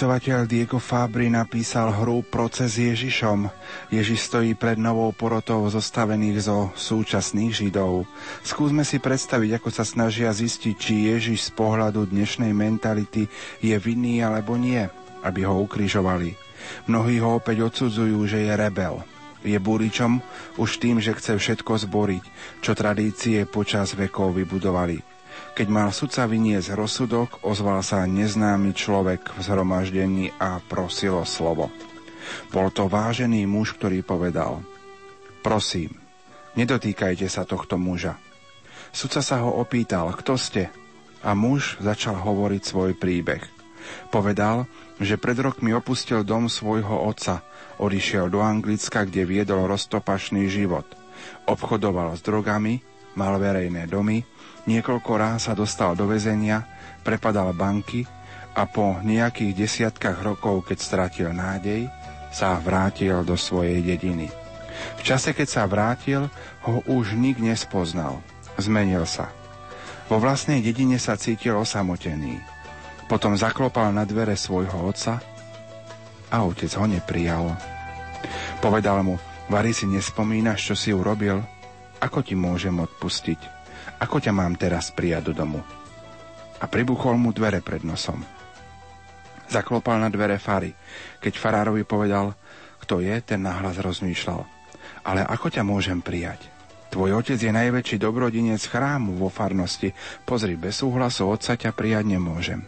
Spisovateľ Diego Fabri napísal hru Proces Ježišom. Ježiš stojí pred novou porotou zostavených zo súčasných Židov. Skúsme si predstaviť, ako sa snažia zistiť, či Ježiš z pohľadu dnešnej mentality je vinný alebo nie, aby ho ukrižovali. Mnohí ho opäť odsudzujú, že je rebel. Je búričom už tým, že chce všetko zboriť, čo tradície počas vekov vybudovali. Keď mal sudca vyniesť rozsudok, ozval sa neznámy človek v zhromaždení a prosil o slovo. Bol to vážený muž, ktorý povedal Prosím, nedotýkajte sa tohto muža. Sudca sa ho opýtal, kto ste? A muž začal hovoriť svoj príbeh. Povedal, že pred rokmi opustil dom svojho otca, odišiel do Anglicka, kde viedol roztopašný život. Obchodoval s drogami, mal verejné domy, Niekoľko ráz sa dostal do väzenia, prepadal banky a po nejakých desiatkách rokov, keď stratil nádej, sa vrátil do svojej dediny. V čase, keď sa vrátil, ho už nik nespoznal. Zmenil sa. Vo vlastnej dedine sa cítil osamotený. Potom zaklopal na dvere svojho otca a otec ho neprijal. Povedal mu, Vary si nespomínaš, čo si urobil? Ako ti môžem odpustiť? Ako ťa mám teraz prijať do domu? A pribuchol mu dvere pred nosom. Zaklopal na dvere fary. Keď farárovi povedal, kto je, ten nahlas rozmýšľal. Ale ako ťa môžem prijať? Tvoj otec je najväčší dobrodinec chrámu vo farnosti. Pozri, bez súhlasu otca ťa prijať nemôžem.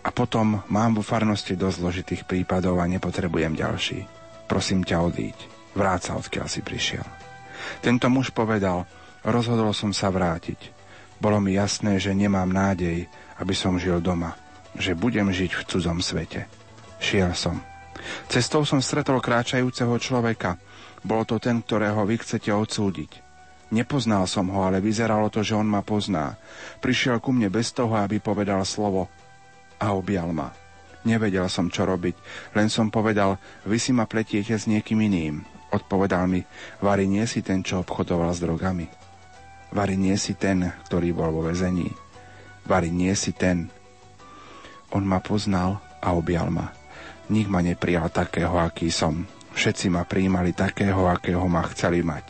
A potom mám vo farnosti dosť zložitých prípadov a nepotrebujem ďalší. Prosím ťa odíď. Vráť sa, odkiaľ si prišiel. Tento muž povedal, Rozhodol som sa vrátiť. Bolo mi jasné, že nemám nádej, aby som žil doma, že budem žiť v cudzom svete. Šiel som. Cestou som stretol kráčajúceho človeka. Bol to ten, ktorého vy chcete odsúdiť. Nepoznal som ho, ale vyzeralo to, že on ma pozná. Prišiel ku mne bez toho, aby povedal slovo a objal ma. Nevedel som, čo robiť, len som povedal, vy si ma pletiete s niekým iným. Odpovedal mi, Vary nie si ten, čo obchodoval s drogami. Vary nie si ten, ktorý bol vo väzení. Vary nie si ten. On ma poznal a objal ma. Nik ma neprijal takého, aký som. Všetci ma prijímali takého, akého ma chceli mať.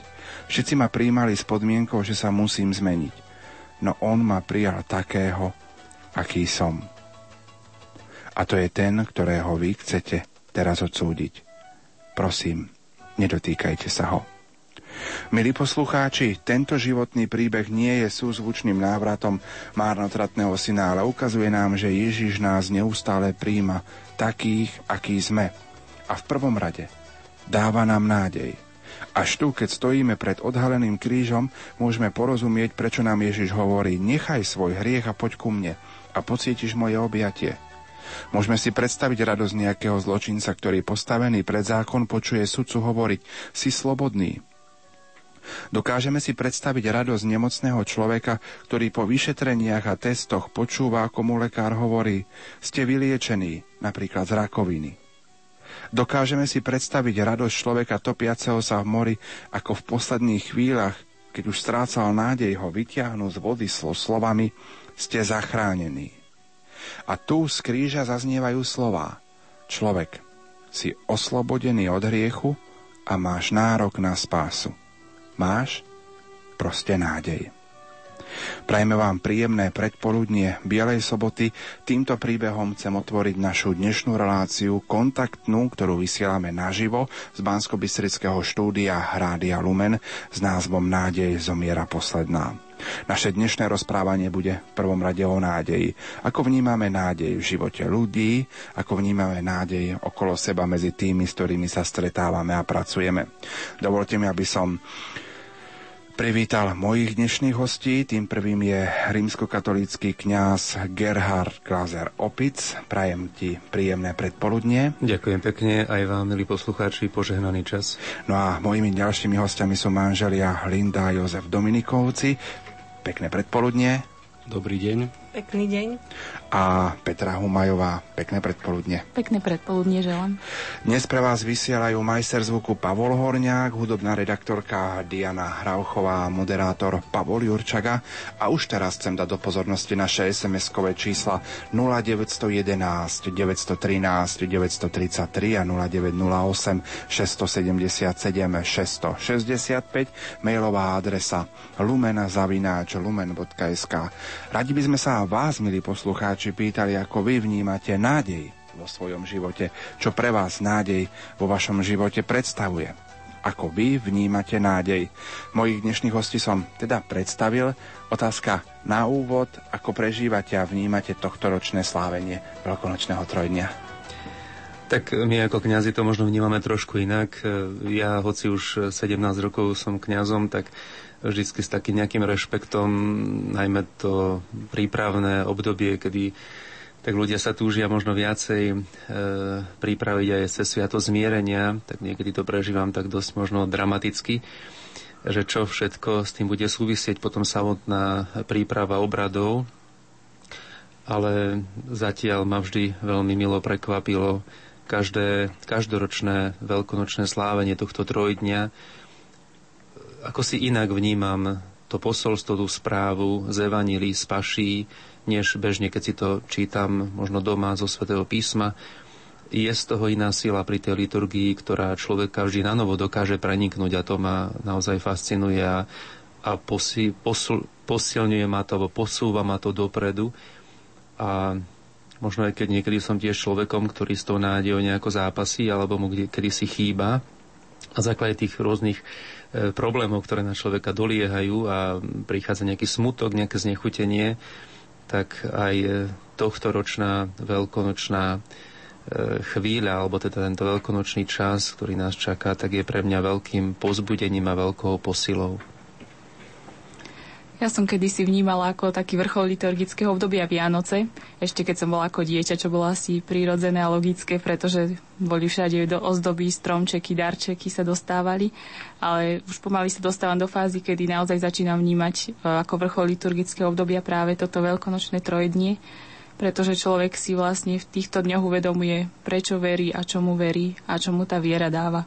Všetci ma prijímali s podmienkou, že sa musím zmeniť. No on ma prijal takého, aký som. A to je ten, ktorého vy chcete teraz odsúdiť. Prosím, nedotýkajte sa ho. Milí poslucháči, tento životný príbeh nie je súzvučným návratom márnotratného syna, ale ukazuje nám, že Ježiš nás neustále príjma takých, akí sme. A v prvom rade dáva nám nádej. Až tu, keď stojíme pred odhaleným krížom, môžeme porozumieť, prečo nám Ježiš hovorí, nechaj svoj hriech a poď ku mne a pocítiš moje objatie. Môžeme si predstaviť radosť nejakého zločinca, ktorý postavený pred zákon počuje sudcu hovoriť, si slobodný, Dokážeme si predstaviť radosť nemocného človeka, ktorý po vyšetreniach a testoch počúva, ako mu lekár hovorí, ste vyliečení, napríklad z rakoviny. Dokážeme si predstaviť radosť človeka topiaceho sa v mori, ako v posledných chvíľach, keď už strácal nádej ho vytiahnu z vody slovami ste zachránení. A tu z kríža zaznievajú slová. Človek, si oslobodený od hriechu a máš nárok na spásu máš proste nádej. Prajme vám príjemné predpoludnie Bielej soboty. Týmto príbehom chcem otvoriť našu dnešnú reláciu kontaktnú, ktorú vysielame naživo z bansko štúdia Hrádia Lumen s názvom Nádej zomiera posledná. Naše dnešné rozprávanie bude v prvom rade o nádeji. Ako vnímame nádej v živote ľudí, ako vnímame nádej okolo seba medzi tými, s ktorými sa stretávame a pracujeme. Dovolte mi, aby som privítal mojich dnešných hostí. Tým prvým je rímskokatolícky kňaz Gerhard Glaser Opic. Prajem ti príjemné predpoludnie. Ďakujem pekne aj vám, milí poslucháči, požehnaný čas. No a mojimi ďalšími hostiami sú manželia Linda a Jozef Dominikovci. Pekné predpoludnie. Dobrý deň. Pekný deň. A Petra Humajová, pekné predpoludne. Pekné predpoludne želám. Dnes pre vás vysielajú majster zvuku Pavol Horniak, hudobná redaktorka Diana Hrauchová, moderátor Pavol Jurčaga. A už teraz chcem dať do pozornosti naše SMS-kové čísla 0911 913 933 a 0908 677 665 mailová adresa lumen.lumen.sk Radi by sme sa vás, milí poslucháči, pýtali, ako vy vnímate nádej vo svojom živote, čo pre vás nádej vo vašom živote predstavuje. Ako vy vnímate nádej. Mojich dnešných hostí som teda predstavil. Otázka na úvod, ako prežívate a vnímate tohto ročné slávenie Veľkonočného trojdňa. Tak my ako kňazi to možno vnímame trošku inak. Ja, hoci už 17 rokov som kňazom, tak vždy s takým nejakým rešpektom, najmä to prípravné obdobie, kedy tak ľudia sa túžia možno viacej e, pripraviť aj cez sviato zmierenia, tak niekedy to prežívam tak dosť možno dramaticky, že čo všetko s tým bude súvisieť. Potom samotná príprava obradov, ale zatiaľ ma vždy veľmi milo prekvapilo každé, každoročné veľkonočné slávenie tohto trojdňa, ako si inak vnímam to posolstvo, tú správu z Evanílii, z Paší, než bežne, keď si to čítam možno doma zo svätého písma. Je z toho iná sila pri tej liturgii, ktorá človeka vždy na novo dokáže preniknúť a to ma naozaj fascinuje a, a posi, posul, posilňuje ma to, posúva ma to dopredu. A možno aj keď niekedy som tiež človekom, ktorý s tou nádejou nejako zápasí, alebo mu kedy si chýba, a základe tých rôznych problémov, ktoré na človeka doliehajú a prichádza nejaký smutok, nejaké znechutenie, tak aj e, tohto ročná veľkonočná e, chvíľa, alebo teda tento veľkonočný čas, ktorý nás čaká, tak je pre mňa veľkým pozbudením a veľkou posilou. Ja som kedysi vnímala ako taký vrchol liturgického obdobia Vianoce, ešte keď som bola ako dieťa, čo bolo asi prírodzené a logické, pretože boli všade do ozdoby, stromčeky, darčeky sa dostávali, ale už pomaly sa dostávam do fázy, kedy naozaj začínam vnímať e, ako vrchol liturgického obdobia práve toto veľkonočné trojdnie, pretože človek si vlastne v týchto dňoch uvedomuje, prečo verí a čomu verí a čomu tá viera dáva.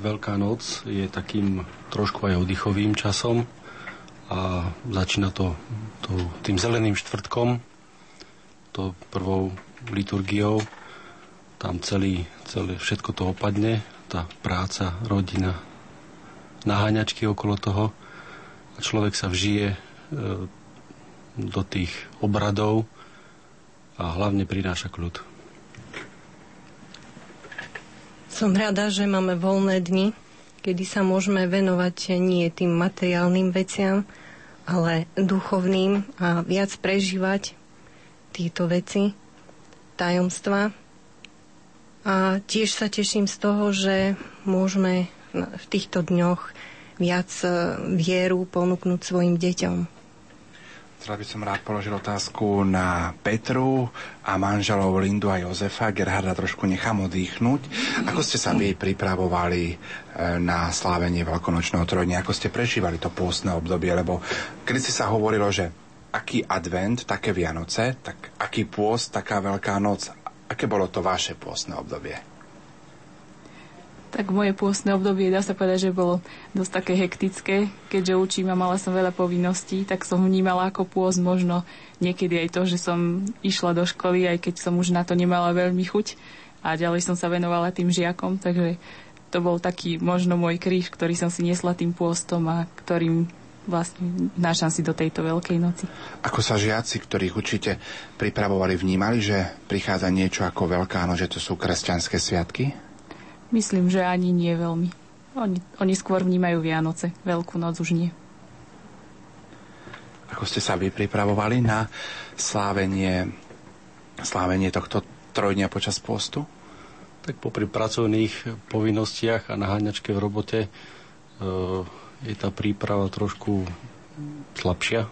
Veľká noc je takým trošku aj oddychovým časom a začína to, to tým zeleným štvrtkom, to prvou liturgiou. Tam celý, celé, všetko to opadne, tá práca, rodina, naháňačky okolo toho a človek sa vžije e, do tých obradov a hlavne prináša kľud. Som rada, že máme voľné dni, kedy sa môžeme venovať nie tým materiálnym veciam, ale duchovným a viac prežívať tieto veci, tajomstva. A tiež sa teším z toho, že môžeme v týchto dňoch viac e, vieru ponúknuť svojim deťom. Teraz by som rád položil otázku na Petru a manželov Lindu a Jozefa. Gerharda trošku nechám oddychnúť. Ako ste sa vy pripravovali e, na slávenie Veľkonočného trojdňa? Ako ste prežívali to pôstne obdobie? Lebo keď si sa hovorilo, že aký advent, také Vianoce, tak aký pôst, taká Veľká noc. Aké bolo to vaše pôstne obdobie? Tak moje pôstne obdobie, dá sa povedať, že bolo dosť také hektické, keďže učím a mala som veľa povinností, tak som vnímala ako pôst možno niekedy aj to, že som išla do školy, aj keď som už na to nemala veľmi chuť a ďalej som sa venovala tým žiakom, takže to bol taký možno môj kríž, ktorý som si nesla tým pôstom a ktorým vlastne nášam si do tejto veľkej noci. Ako sa žiaci, ktorých učite pripravovali, vnímali, že prichádza niečo ako Veľká noc, že to sú kresťanské sviatky? Myslím, že ani nie veľmi. Oni, oni skôr vnímajú Vianoce, Veľkú noc už nie. Ako ste sa vy pripravovali na slávenie, slávenie tohto trojdňa počas postu? Tak popri pracovných povinnostiach a naháňačke v robote e, je tá príprava trošku slabšia.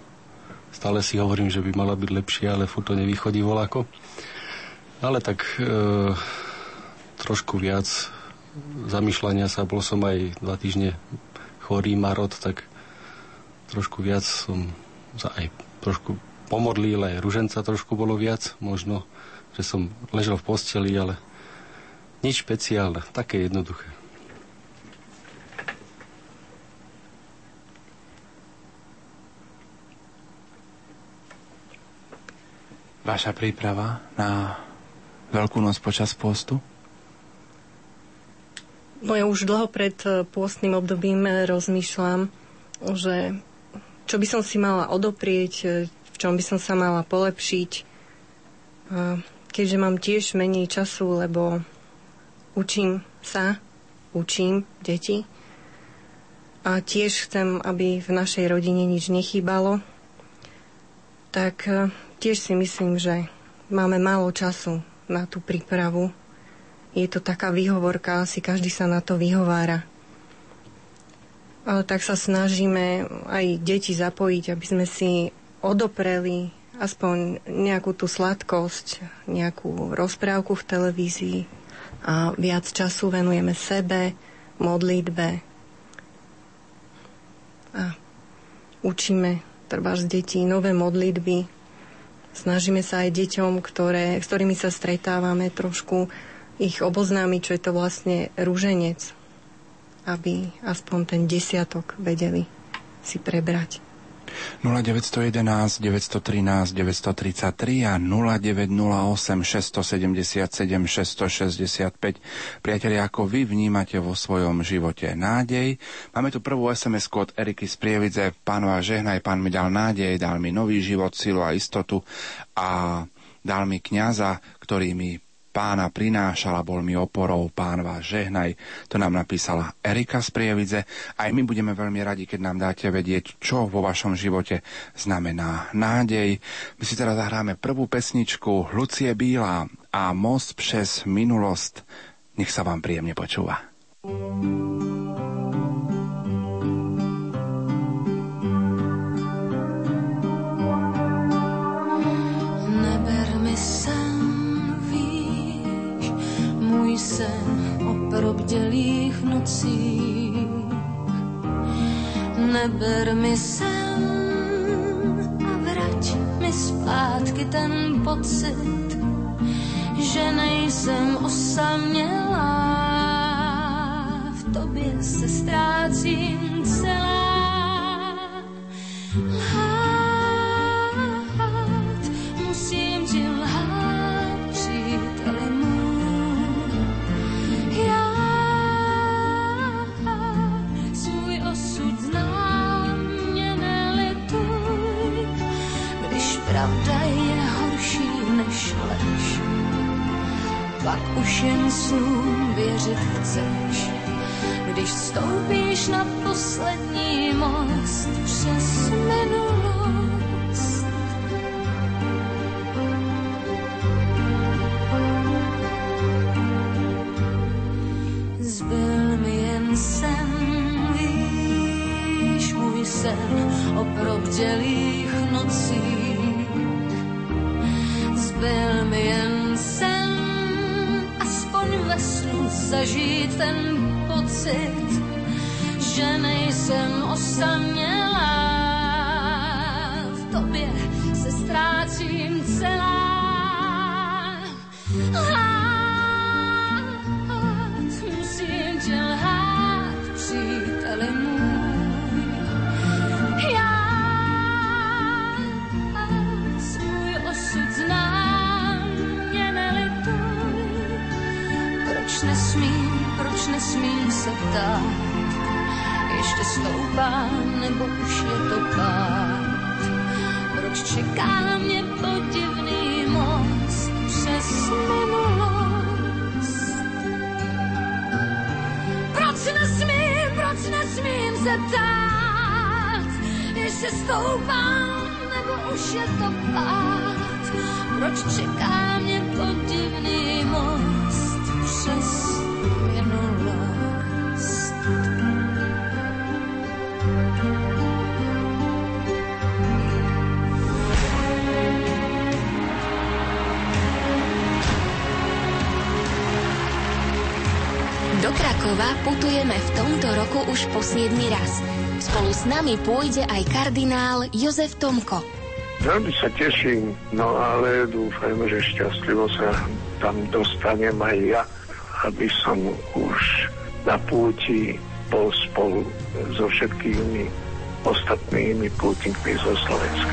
Stále si hovorím, že by mala byť lepšia, ale furt to nevychodí voľako. Ale tak e, trošku viac zamýšľania sa, bol som aj dva týždne chorý marot, tak trošku viac som sa aj trošku pomodlil, aj ruženca trošku bolo viac, možno, že som ležel v posteli, ale nič špeciálne, také jednoduché. Vaša príprava na Veľkú noc počas postu? No ja už dlho pred eh, pôstnym obdobím eh, rozmýšľam, že čo by som si mala odoprieť, eh, v čom by som sa mala polepšiť. Keďže mám tiež menej času, lebo učím sa, učím deti a tiež chcem, aby v našej rodine nič nechýbalo, tak tiež si myslím, že máme málo času na tú prípravu. Je to taká výhovorka, asi každý sa na to vyhovára. Ale tak sa snažíme aj deti zapojiť, aby sme si odopreli aspoň nejakú tú sladkosť, nejakú rozprávku v televízii a viac času venujeme sebe, modlitbe a učíme treba z detí nové modlitby, Snažíme sa aj deťom, ktoré, s ktorými sa stretávame, trošku ich oboznámiť, čo je to vlastne rúženec, aby aspoň ten desiatok vedeli si prebrať. 0911 913 933 a 0908 677 665. Priatelia, ako vy vnímate vo svojom živote nádej? Máme tu prvú sms od Eriky z Prievidze. Pánova žehnaj, pán mi dal nádej, dal mi nový život, silu a istotu a dal mi kňaza, ktorý mi pána prinášala, bol mi oporou, pán vás žehnaj. To nám napísala Erika z Prievidze. Aj my budeme veľmi radi, keď nám dáte vedieť, čo vo vašom živote znamená nádej. My si teraz zahráme prvú pesničku Lucie Bílá a Most přes minulosť. Nech sa vám príjemne počúva. thank you sen o probdělých nocích. Neber mi sen a vrať mi zpátky ten pocit, že nejsem osamělá. V tobě se ztrácím celá. Pak už jen snům věřit chceš. Když stoupíš na poslední most přes minulost. Zbyl mi jen sen, víš, můj sen o probdělých nocích. Zbyl mi jen zažít ten pocit, že nejsem osamělá. V tobě se ztrácím celá. Se ptát, ještě stoupá, nebo už je to pád. Proč čeká mě podivný most přes minulost? Proč nesmím, proč nesmím se ptát, ještě stoupám, nebo už je to pád. Proč čeká mě podivný most přes Krakova putujeme v tomto roku už po 7 raz. Spolu s nami pôjde aj kardinál Jozef Tomko. Veľmi sa teším, no ale dúfajme, že šťastlivo sa tam dostanem aj ja, aby som už na púti bol spolu so všetkými ostatnými pútnikmi zo Slovenska.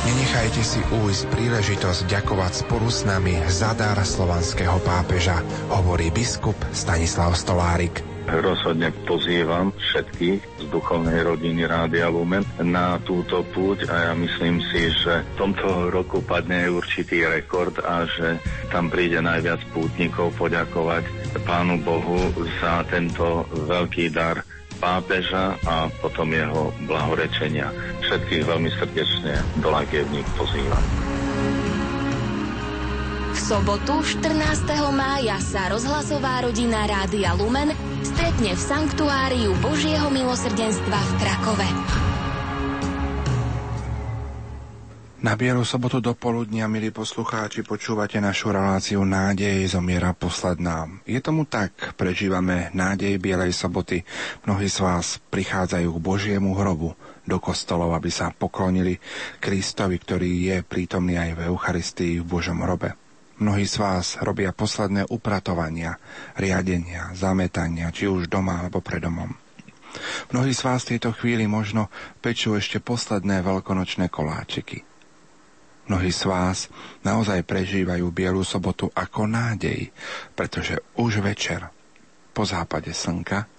Nenechajte si újsť príležitosť ďakovať spolu s nami za dar slovanského pápeža, hovorí biskup Stanislav Stolárik. Rozhodne pozývam všetkých z duchovnej rodiny Rádia Lumen na túto púť a ja myslím si, že v tomto roku padne určitý rekord a že tam príde najviac pútnikov poďakovať Pánu Bohu za tento veľký dar pápeža a potom jeho blahorečenia. Všetkých veľmi srdečne do Lagievník pozývam. V sobotu 14. mája sa rozhlasová rodina Rádia Lumen stretne v Sanktuáriu Božieho milosrdenstva v Krakove. Na Bielu sobotu do poludnia, milí poslucháči, počúvate našu reláciu Nádej zomiera posledná. Je tomu tak, prežívame nádej Bielej soboty. Mnohí z vás prichádzajú k Božiemu hrobu do kostolov, aby sa poklonili Kristovi, ktorý je prítomný aj v Eucharistii v Božom hrobe. Mnohí z vás robia posledné upratovania, riadenia, zametania, či už doma alebo pred domom. Mnohí z vás v tejto chvíli možno pečú ešte posledné veľkonočné koláčiky. Mnohí z vás naozaj prežívajú Bielu sobotu ako nádej, pretože už večer po západe slnka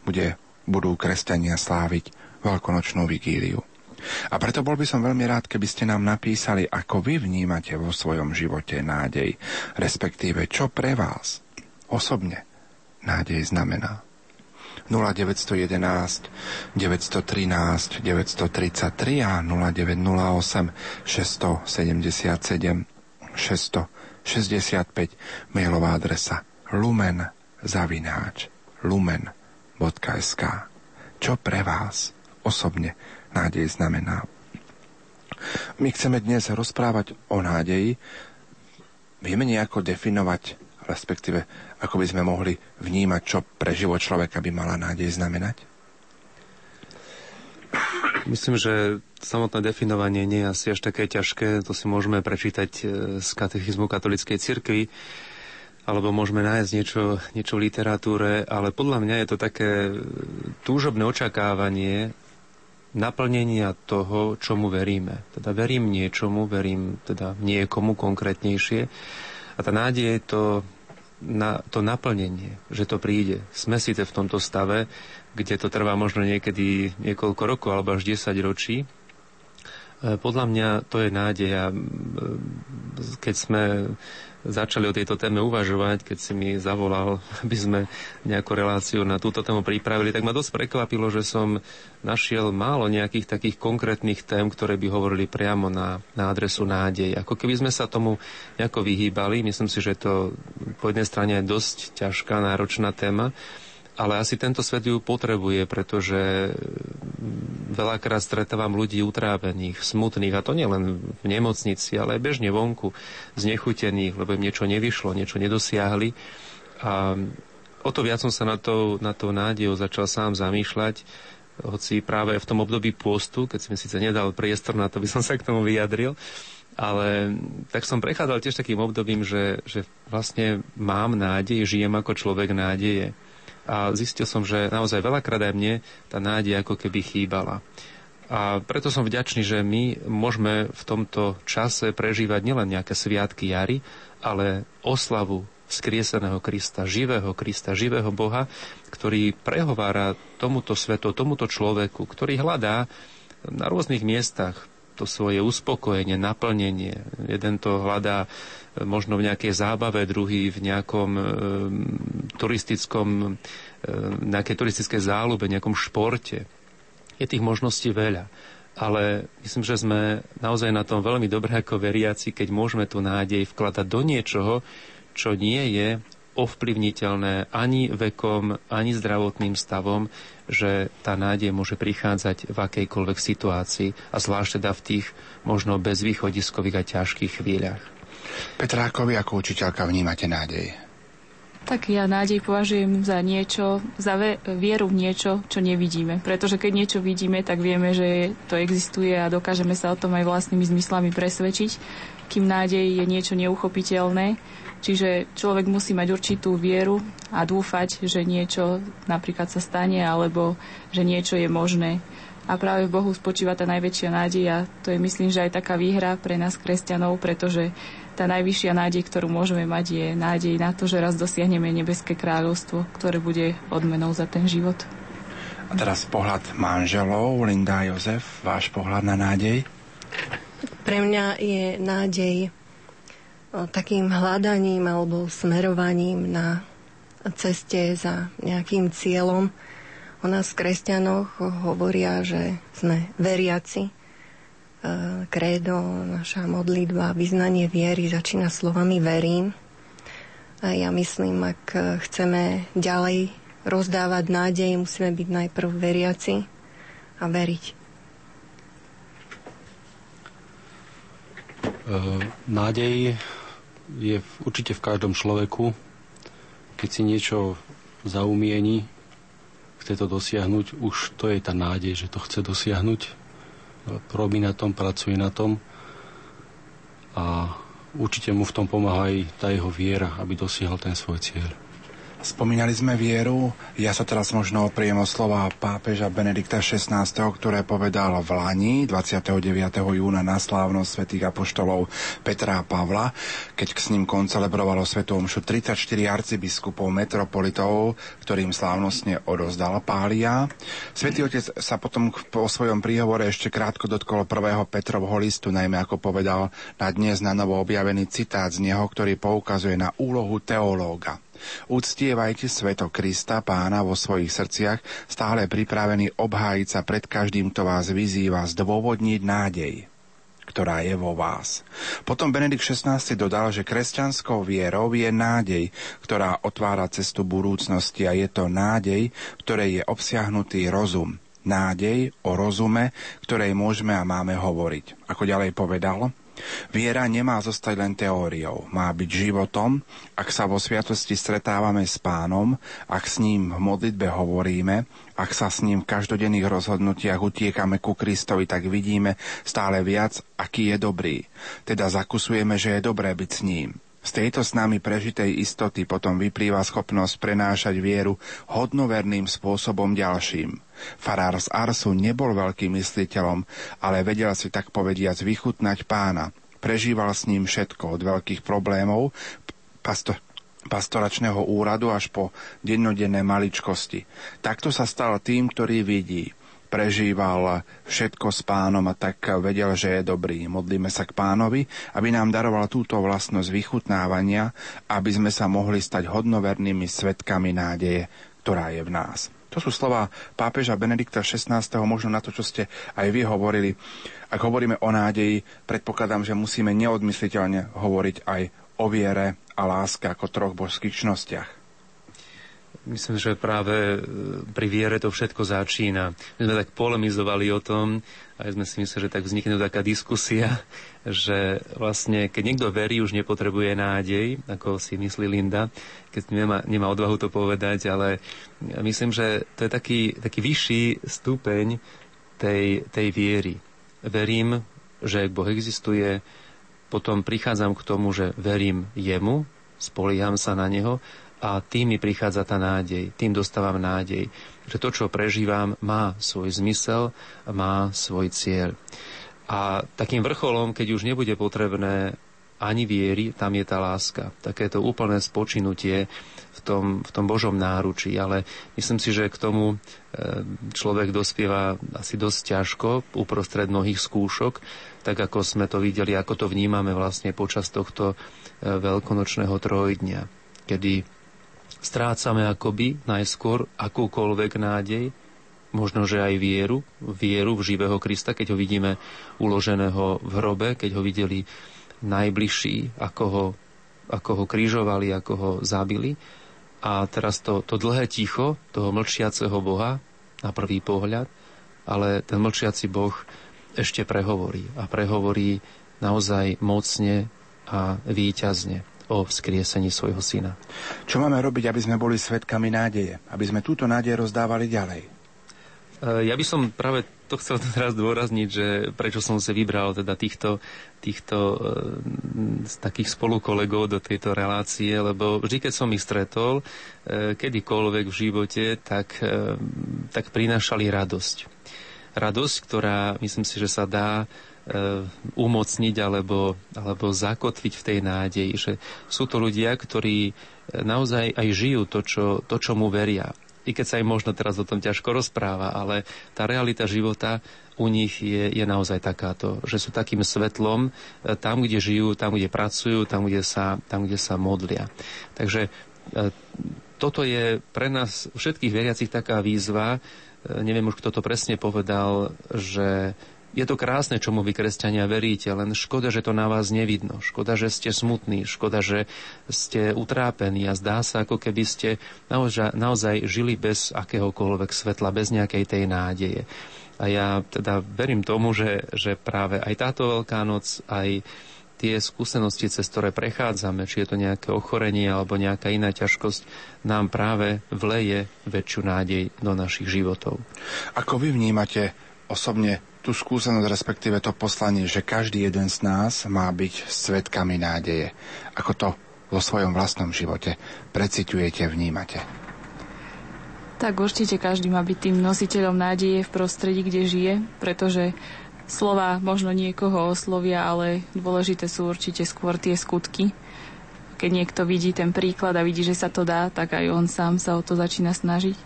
bude, budú kresťania sláviť veľkonočnú vigíliu. A preto bol by som veľmi rád, keby ste nám napísali, ako vy vnímate vo svojom živote nádej, respektíve čo pre vás osobne nádej znamená. 0911 913 933 a 0908 677 665 mailová adresa lumen zavináč lumen.sk Čo pre vás osobne nádej znamená? My chceme dnes rozprávať o nádeji. Vieme nejako definovať, respektíve ako by sme mohli vnímať, čo pre život človeka by mala nádej znamenať? Myslím, že samotné definovanie nie je asi až také ťažké. To si môžeme prečítať e, z katechizmu katolíckej cirkvi, alebo môžeme nájsť niečo, niečo v literatúre, ale podľa mňa je to také túžobné očakávanie naplnenia toho, čomu veríme. Teda verím niečomu, verím teda niekomu konkrétnejšie. A tá nádej je to na to naplnenie, že to príde. Sme síce v tomto stave, kde to trvá možno niekedy niekoľko rokov alebo až 10 ročí. E, podľa mňa to je nádej a e, keď sme začali o tejto téme uvažovať, keď si mi zavolal, aby sme nejakú reláciu na túto tému pripravili, tak ma dosť prekvapilo, že som našiel málo nejakých takých konkrétnych tém, ktoré by hovorili priamo na, na adresu nádej. Ako keby sme sa tomu nejako vyhýbali. Myslím si, že to po jednej strane je dosť ťažká, náročná téma, ale asi tento svet ju potrebuje, pretože veľakrát stretávam ľudí utrávených, smutných, a to nielen v nemocnici, ale aj bežne vonku, znechutených, lebo im niečo nevyšlo, niečo nedosiahli. A o to viac som sa na to, na to nádejou začal sám zamýšľať, hoci práve v tom období pôstu, keď si mi síce nedal priestor na to, by som sa k tomu vyjadril, ale tak som prechádzal tiež takým obdobím, že, že vlastne mám nádej, žijem ako človek nádeje a zistil som, že naozaj veľakrát aj mne tá nádej ako keby chýbala. A preto som vďačný, že my môžeme v tomto čase prežívať nielen nejaké sviatky jary, ale oslavu skrieseného Krista, živého Krista, živého Boha, ktorý prehovára tomuto svetu, tomuto človeku, ktorý hľadá na rôznych miestach to svoje uspokojenie, naplnenie. Jeden to hľadá možno v nejakej zábave, druhý v nejakom e, turistickom, e, nejakej turistickej záľube, nejakom športe. Je tých možností veľa. Ale myslím, že sme naozaj na tom veľmi dobré ako veriaci, keď môžeme tú nádej vkladať do niečoho, čo nie je ovplyvniteľné ani vekom, ani zdravotným stavom, že tá nádej môže prichádzať v akejkoľvek situácii a zvlášť teda v tých možno bezvýchodiskových a ťažkých chvíľach. Petrákovi ako učiteľka vnímate nádej? Tak ja nádej považujem za niečo, za vieru v niečo, čo nevidíme. Pretože keď niečo vidíme, tak vieme, že to existuje a dokážeme sa o tom aj vlastnými zmyslami presvedčiť. Kým nádej je niečo neuchopiteľné, Čiže človek musí mať určitú vieru a dúfať, že niečo napríklad sa stane alebo že niečo je možné. A práve v Bohu spočíva tá najväčšia nádej a to je myslím, že aj taká výhra pre nás kresťanov, pretože tá najvyššia nádej, ktorú môžeme mať, je nádej na to, že raz dosiahneme nebeské kráľovstvo, ktoré bude odmenou za ten život. A teraz pohľad manželov, Linda a Jozef, váš pohľad na nádej? Pre mňa je nádej takým hľadaním alebo smerovaním na ceste za nejakým cieľom. O nás kresťanoch hovoria, že sme veriaci. E, Krédo, naša modlitba, vyznanie viery začína slovami verím. A ja myslím, ak chceme ďalej rozdávať nádej, musíme byť najprv veriaci a veriť. E, nádej je určite v každom človeku. Keď si niečo zaumieni, chce to dosiahnuť, už to je tá nádej, že to chce dosiahnuť. Robí na tom, pracuje na tom a určite mu v tom pomáha aj tá jeho viera, aby dosiahol ten svoj cieľ. Spomínali sme vieru, ja sa teraz možno opriem o slova pápeža Benedikta XVI, ktoré povedal v Lani 29. júna na slávnosť svätých apoštolov Petra a Pavla, keď s ním koncelebrovalo svetu omšu 34 arcibiskupov metropolitov, ktorým slávnostne odozdal Pália. Svetý otec sa potom po svojom príhovore ešte krátko dotkol prvého Petrovho listu, najmä ako povedal na dnes na novo objavený citát z neho, ktorý poukazuje na úlohu teológa. Uctievajte sveto Krista, pána vo svojich srdciach, stále pripravený obhájiť sa pred každým, kto vás vyzýva zdôvodniť nádej ktorá je vo vás. Potom Benedikt XVI dodal, že kresťanskou vierou je nádej, ktorá otvára cestu budúcnosti a je to nádej, v ktorej je obsiahnutý rozum. Nádej o rozume, ktorej môžeme a máme hovoriť. Ako ďalej povedal, Viera nemá zostať len teóriou, má byť životom, ak sa vo sviatosti stretávame s pánom, ak s ním v modlitbe hovoríme, ak sa s ním v každodenných rozhodnutiach utiekame ku Kristovi, tak vidíme stále viac, aký je dobrý. Teda zakusujeme, že je dobré byť s ním. Z tejto s nami prežitej istoty potom vyplýva schopnosť prenášať vieru hodnoverným spôsobom ďalším. Farár z Arsu nebol veľkým mysliteľom, ale vedel si tak povediac vychutnať pána. Prežíval s ním všetko, od veľkých problémov, pasto- pastoračného úradu až po dennodenné maličkosti. Takto sa stal tým, ktorý vidí prežíval všetko s pánom a tak vedel, že je dobrý. Modlíme sa k pánovi, aby nám daroval túto vlastnosť vychutnávania, aby sme sa mohli stať hodnovernými svetkami nádeje, ktorá je v nás. To sú slova pápeža Benedikta XVI. možno na to, čo ste aj vy hovorili. Ak hovoríme o nádeji, predpokladám, že musíme neodmysliteľne hovoriť aj o viere a láske ako troch božských čnostiach. Myslím, že práve e, pri viere to všetko začína. My sme tak polemizovali o tom, aj sme si mysleli, že tak vznikne taká diskusia, že vlastne keď niekto verí, už nepotrebuje nádej, ako si myslí Linda, keď nemá, nemá odvahu to povedať, ale myslím, že to je taký, taký vyšší stupeň tej, tej viery. Verím, že Boh existuje, potom prichádzam k tomu, že verím jemu, spolieham sa na neho a tým mi prichádza tá nádej, tým dostávam nádej, že to, čo prežívam, má svoj zmysel, má svoj cieľ. A takým vrcholom, keď už nebude potrebné ani viery, tam je tá láska. Takéto úplné spočinutie v tom, v tom Božom náručí. Ale myslím si, že k tomu e, človek dospieva asi dosť ťažko uprostred mnohých skúšok, tak ako sme to videli, ako to vnímame vlastne počas tohto e, veľkonočného trojdňa, kedy strácame akoby najskôr akúkoľvek nádej, možno, že aj vieru, vieru v živého Krista, keď ho vidíme uloženého v hrobe, keď ho videli najbližší, ako ho ako ho krížovali, ako ho zabili. A teraz to, to dlhé ticho toho mlčiaceho Boha na prvý pohľad, ale ten mlčiaci Boh ešte prehovorí. A prehovorí naozaj mocne a výťazne o vzkriesení svojho syna. Čo máme robiť, aby sme boli svetkami nádeje? Aby sme túto nádej rozdávali ďalej? E, ja by som práve to chcel teraz dôrazniť, že prečo som si vybral teda týchto, týchto e, z takých spolukolegov do tejto relácie, lebo vždy, keď som ich stretol, e, kedykoľvek v živote, tak, tak prinášali radosť. Radosť, ktorá myslím si, že sa dá umocniť alebo, alebo zakotviť v tej nádeji, že sú to ľudia, ktorí eh, naozaj aj žijú to, čo, to, čo mu veria. I keď sa im možno teraz o tom ťažko rozpráva, ale tá realita života u nich je, je naozaj takáto, že sú takým svetlom eh, tam, kde žijú, tam, kde pracujú, tam, kde sa, tam, kde sa modlia. Takže toto je pre nás všetkých veriacich taká výzva, neviem už kto to presne povedal, že je to krásne, čomu vy kresťania veríte, len škoda, že to na vás nevidno. Škoda, že ste smutní, škoda, že ste utrápení a zdá sa, ako keby ste naozaj, naozaj žili bez akéhokoľvek svetla, bez nejakej tej nádeje. A ja teda verím tomu, že, že práve aj táto Veľká noc, aj tie skúsenosti, cez ktoré prechádzame, či je to nejaké ochorenie alebo nejaká iná ťažkosť, nám práve vleje väčšiu nádej do našich životov. Ako vy vnímate osobne tú skúsenosť, respektíve to poslanie, že každý jeden z nás má byť svetkami nádeje. Ako to vo svojom vlastnom živote preciťujete, vnímate? Tak určite každý má byť tým nositeľom nádeje v prostredí, kde žije, pretože slova možno niekoho oslovia, ale dôležité sú určite skôr tie skutky. Keď niekto vidí ten príklad a vidí, že sa to dá, tak aj on sám sa o to začína snažiť.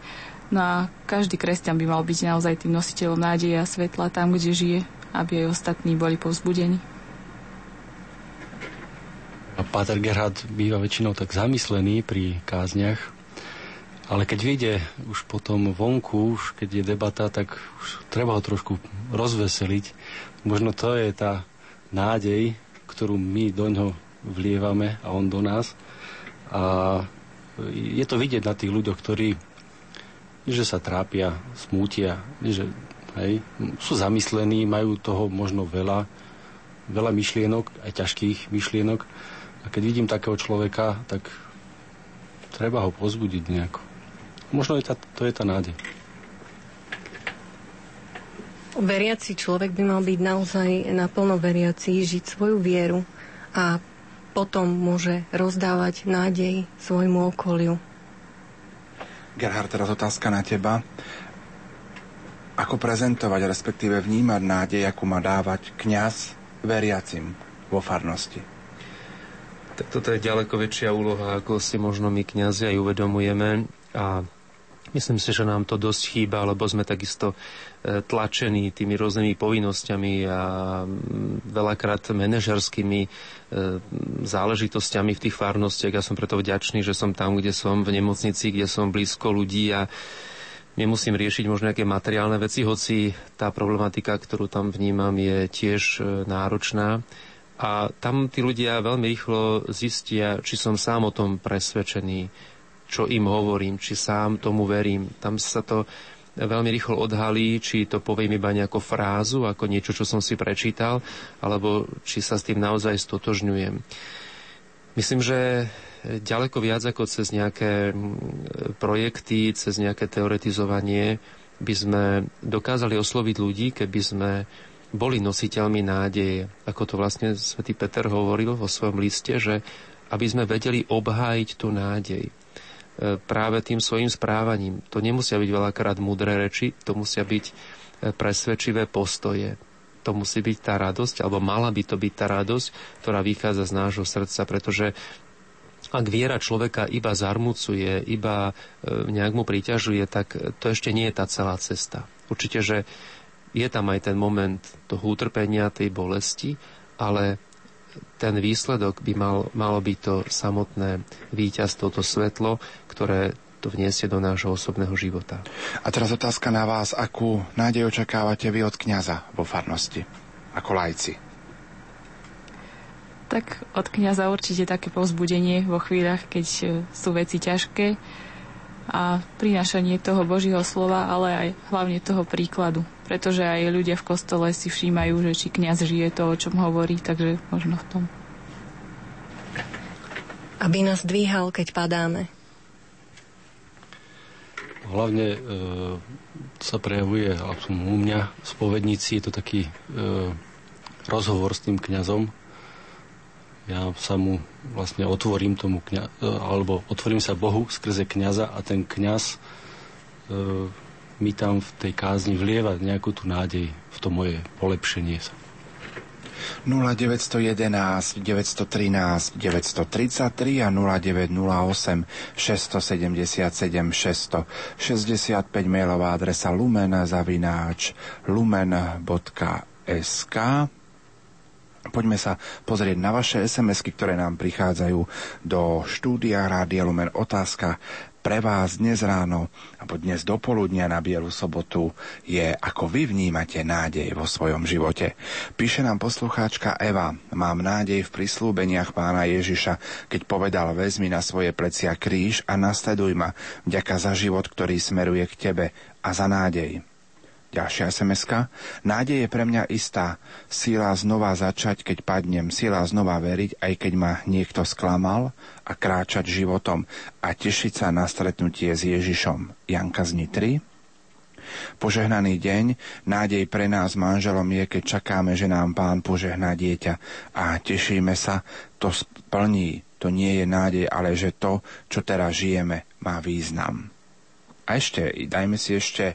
No a každý kresťan by mal byť naozaj tým nositeľom nádeje a svetla tam, kde žije, aby aj ostatní boli povzbudení. A Páter Gerhard býva väčšinou tak zamyslený pri kázniach, ale keď vyjde už potom vonku, už keď je debata, tak už treba ho trošku rozveseliť. Možno to je tá nádej, ktorú my do ňoho vlievame a on do nás. A je to vidieť na tých ľuďoch, ktorí že sa trápia, smútia, že hej, sú zamyslení, majú toho možno veľa, veľa myšlienok, aj ťažkých myšlienok. A keď vidím takého človeka, tak treba ho pozbudiť nejako. Možno je tá, to je tá nádej. Veriaci človek by mal byť naozaj naplno veriaci, žiť svoju vieru a potom môže rozdávať nádej svojmu okoliu. Gerhard, teraz otázka na teba. Ako prezentovať, respektíve vnímať nádej, akú má dávať kňaz veriacim vo farnosti? Tak toto je ďaleko väčšia úloha, ako si možno my kňazi aj uvedomujeme. A Myslím si, že nám to dosť chýba, lebo sme takisto tlačení tými rôznymi povinnosťami a veľakrát manažerskými e, záležitosťami v tých farnostiach. Ja som preto vďačný, že som tam, kde som, v nemocnici, kde som blízko ľudí a nemusím riešiť možno nejaké materiálne veci, hoci tá problematika, ktorú tam vnímam, je tiež e, náročná. A tam tí ľudia veľmi rýchlo zistia, či som sám o tom presvedčený, čo im hovorím, či sám tomu verím. Tam sa to veľmi rýchlo odhalí, či to poviem iba nejakú frázu, ako niečo, čo som si prečítal, alebo či sa s tým naozaj stotožňujem. Myslím, že ďaleko viac ako cez nejaké projekty, cez nejaké teoretizovanie by sme dokázali osloviť ľudí, keby sme boli nositeľmi nádeje. Ako to vlastne svätý Peter hovoril vo svojom liste, že aby sme vedeli obhájiť tú nádej práve tým svojim správaním. To nemusia byť veľakrát múdre reči, to musia byť e, presvedčivé postoje. To musí byť tá radosť, alebo mala by to byť tá radosť, ktorá vychádza z nášho srdca, pretože ak viera človeka iba zarmucuje, iba e, nejak mu priťažuje, tak to ešte nie je tá celá cesta. Určite, že je tam aj ten moment toho utrpenia, tej bolesti, ale ten výsledok by mal, malo byť to samotné víťazstvo, to svetlo, ktoré to vniesie do nášho osobného života. A teraz otázka na vás, akú nádej očakávate vy od kňaza vo farnosti, ako lajci? Tak od kniaza určite také povzbudenie vo chvíľach, keď e, sú veci ťažké a prinášanie toho Božieho slova, ale aj hlavne toho príkladu. Pretože aj ľudia v kostole si všímajú, že či kňaz žije to, o čom hovorí, takže možno v tom. Aby nás dvíhal, keď padáme. Hlavne e, sa prejavuje u mňa v spovednici, je to taký e, rozhovor s tým kňazom, ja sa mu vlastne otvorím tomu kňa, e, alebo otvorím sa Bohu skrze kňaza a ten kňaz e, mi tam v tej kázni vlieva nejakú tú nádej v to moje polepšenie sa. 0911 913 933 a 0908 677 665 mailová adresa lumen zavináč lumen.sk Poďme sa pozrieť na vaše SMS-ky, ktoré nám prichádzajú do štúdia Rádia Lumen. Otázka pre vás dnes ráno alebo dnes do poludnia na Bielu sobotu je, ako vy vnímate nádej vo svojom živote. Píše nám poslucháčka Eva, mám nádej v prislúbeniach pána Ježiša, keď povedal vezmi na svoje plecia kríž a nasleduj ma, vďaka za život, ktorý smeruje k tebe a za nádej. Ďalšia sms Nádej je pre mňa istá. Sila znova začať, keď padnem. Sila znova veriť, aj keď ma niekto sklamal a kráčať životom a tešiť sa na stretnutie s Ježišom. Janka z Nitry. Požehnaný deň, nádej pre nás manželom je, keď čakáme, že nám pán požehná dieťa a tešíme sa, to splní. To nie je nádej, ale že to, čo teraz žijeme, má význam. A ešte, dajme si ešte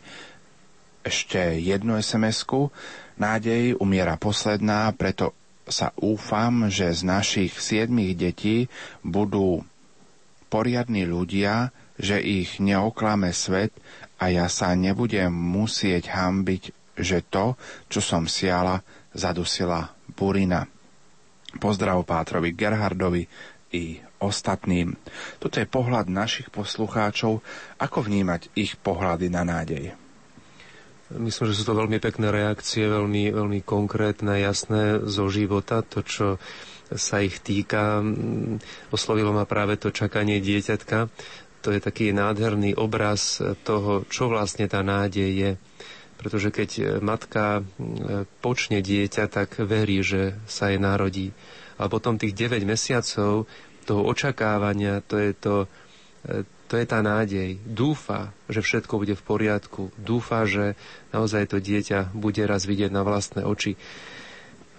ešte jednu SMS-ku. Nádej umiera posledná, preto sa úfam, že z našich siedmých detí budú poriadni ľudia, že ich neoklame svet a ja sa nebudem musieť hambiť, že to, čo som siala, zadusila burina. Pozdrav Pátrovi Gerhardovi i ostatným. Toto je pohľad našich poslucháčov, ako vnímať ich pohľady na nádej. Myslím, že sú to veľmi pekné reakcie, veľmi, veľmi konkrétne, jasné zo života, to, čo sa ich týka. Oslovilo ma práve to čakanie dieťatka. To je taký nádherný obraz toho, čo vlastne tá nádej je. Pretože keď matka počne dieťa, tak verí, že sa jej narodí. A potom tých 9 mesiacov toho očakávania, to je to, to je tá nádej. Dúfa, že všetko bude v poriadku. Dúfa, že naozaj to dieťa bude raz vidieť na vlastné oči.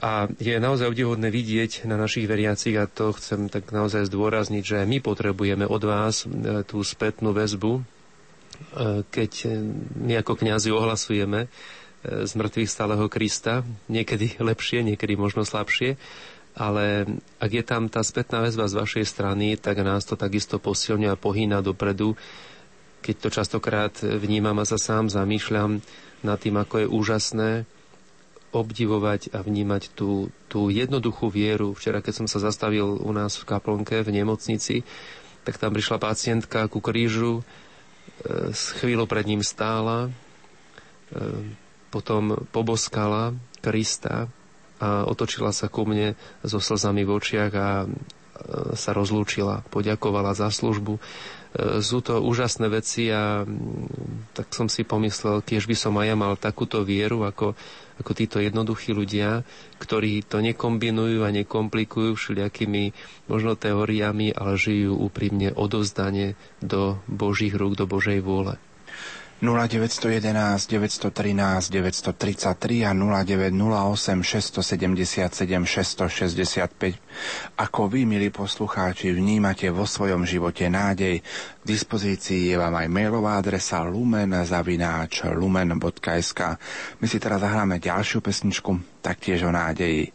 A je naozaj obdivodné vidieť na našich veriacich, a to chcem tak naozaj zdôrazniť, že my potrebujeme od vás e, tú spätnú väzbu, e, keď my ako kňazi ohlasujeme e, z mŕtvych stáleho Krista, niekedy lepšie, niekedy možno slabšie, ale ak je tam tá spätná väzba z vašej strany, tak nás to takisto posilňuje a pohýna dopredu. Keď to častokrát vnímam a sa sám zamýšľam nad tým, ako je úžasné obdivovať a vnímať tú, tú jednoduchú vieru. Včera, keď som sa zastavil u nás v kaplnke v nemocnici, tak tam prišla pacientka ku krížu, e, s chvíľou pred ním stála, e, potom poboskala Krista, a otočila sa ku mne so slzami v očiach a sa rozlúčila, poďakovala za službu. E, sú to úžasné veci a tak som si pomyslel, tiež by som aj ja mal takúto vieru, ako, ako títo jednoduchí ľudia, ktorí to nekombinujú a nekomplikujú všelijakými možno teóriami, ale žijú úprimne odovzdanie do Božích rúk, do Božej vôle. 0911 913 933 a 0908 677 665. Ako vy, milí poslucháči, vnímate vo svojom živote nádej, k dispozícii je vám aj mailová adresa lumen.sk My si teraz zahráme ďalšiu pesničku, taktiež o nádeji.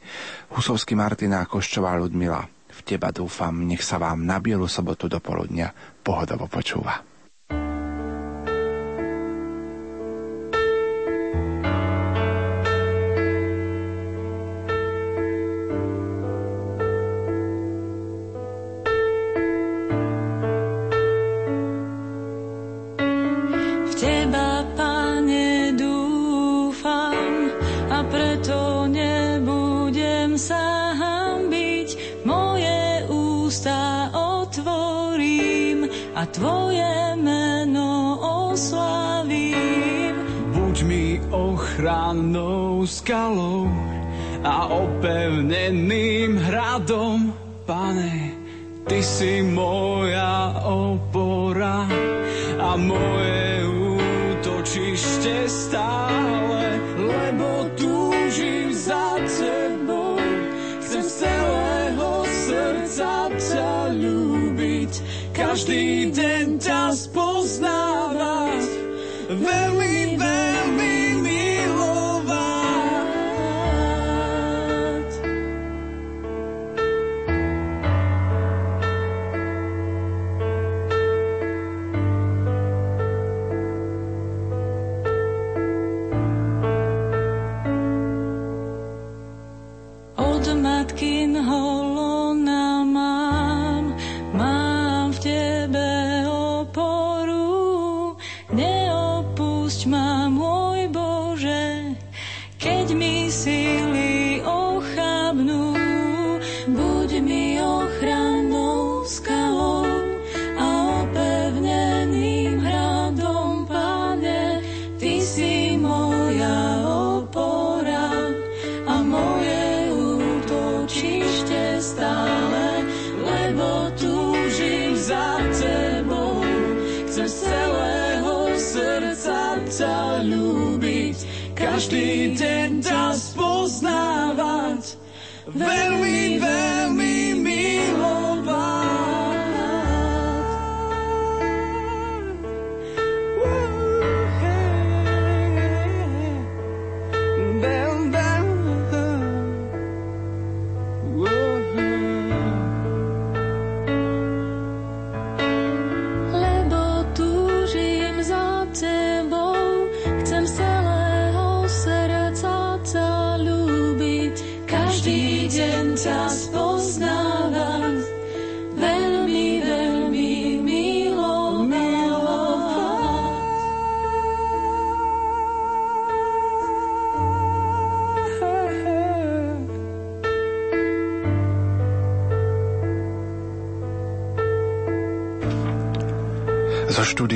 Husovský Martina Koščová Ludmila. V teba dúfam, nech sa vám na bielu sobotu do poludnia pohodovo počúva. Ochrannou skalou a opevneným hradom, Pane, Ty si moja opora a moje útočište stále, lebo túžim za Tebou. Chcem z celého srdca ťa ľúbiť, každý deň ťa spoznávať. Veľmi,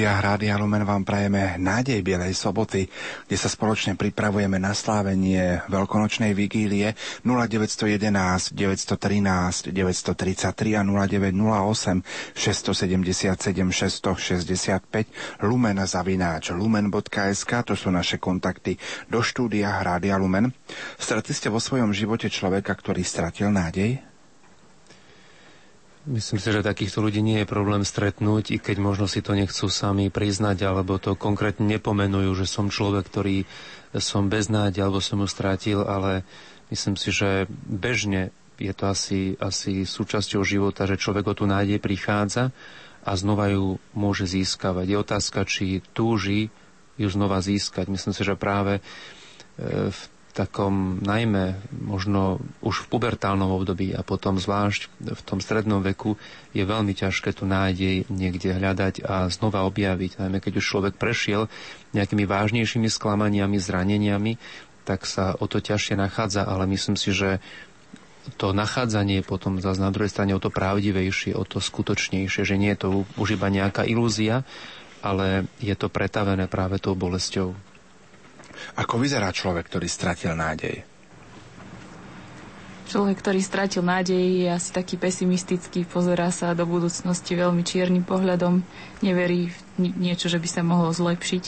štúdia Rádia Lumen vám prajeme nádej Bielej soboty, kde sa spoločne pripravujeme na slávenie veľkonočnej vigílie 0911 913 933 a 0908 677 665 lumen zavináč lumen.sk to sú naše kontakty do štúdia Rádia Lumen. Stretli ste vo svojom živote človeka, ktorý stratil nádej? Myslím si, že takýchto ľudí nie je problém stretnúť, i keď možno si to nechcú sami priznať, alebo to konkrétne nepomenujú, že som človek, ktorý som bez alebo som ju strátil, ale myslím si, že bežne je to asi, asi súčasťou života, že človek o tú nádej prichádza a znova ju môže získavať. Je otázka, či túži ju znova získať. Myslím si, že práve e, v takom najmä možno už v pubertálnom období a potom zvlášť v tom strednom veku je veľmi ťažké tu nádej niekde hľadať a znova objaviť. Najmä keď už človek prešiel nejakými vážnejšími sklamaniami, zraneniami, tak sa o to ťažšie nachádza, ale myslím si, že to nachádzanie potom zase na druhej strane o to pravdivejšie, o to skutočnejšie, že nie je to už iba nejaká ilúzia, ale je to pretavené práve tou bolesťou. Ako vyzerá človek, ktorý stratil nádej? Človek, ktorý stratil nádej, je asi taký pesimistický, pozerá sa do budúcnosti veľmi čiernym pohľadom, neverí v niečo, že by sa mohlo zlepšiť.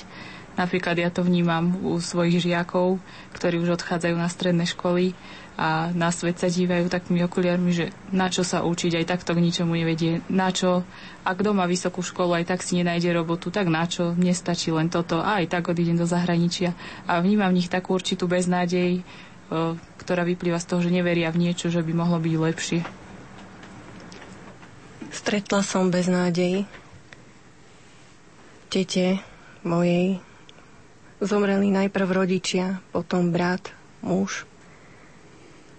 Napríklad ja to vnímam u svojich žiakov, ktorí už odchádzajú na stredné školy a na svet sa dívajú takými okuliarmi, že na čo sa učiť, aj tak to k ničomu nevedie. Na čo, ak doma vysokú školu, aj tak si nenájde robotu, tak na čo, nestačí len toto a aj tak odídem do zahraničia. A vnímam v nich takú určitú beznádej, ktorá vyplýva z toho, že neveria v niečo, že by mohlo byť lepšie. Stretla som beznádej tete mojej. Zomreli najprv rodičia, potom brat, muž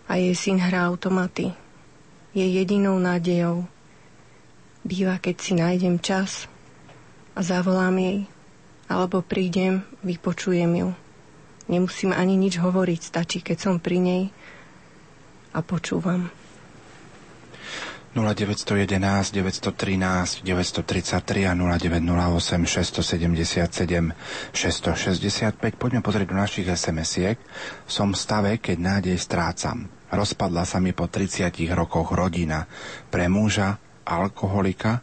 a jej syn hrá automaty. Je jedinou nádejou. Býva, keď si nájdem čas a zavolám jej, alebo prídem, vypočujem ju. Nemusím ani nič hovoriť, stačí, keď som pri nej a počúvam. 0911 913 933 a 0908 677 665. Poďme pozrieť do našich SMS-iek. Som v stave, keď nádej strácam. Rozpadla sa mi po 30 rokoch rodina. Pre muža, alkoholika,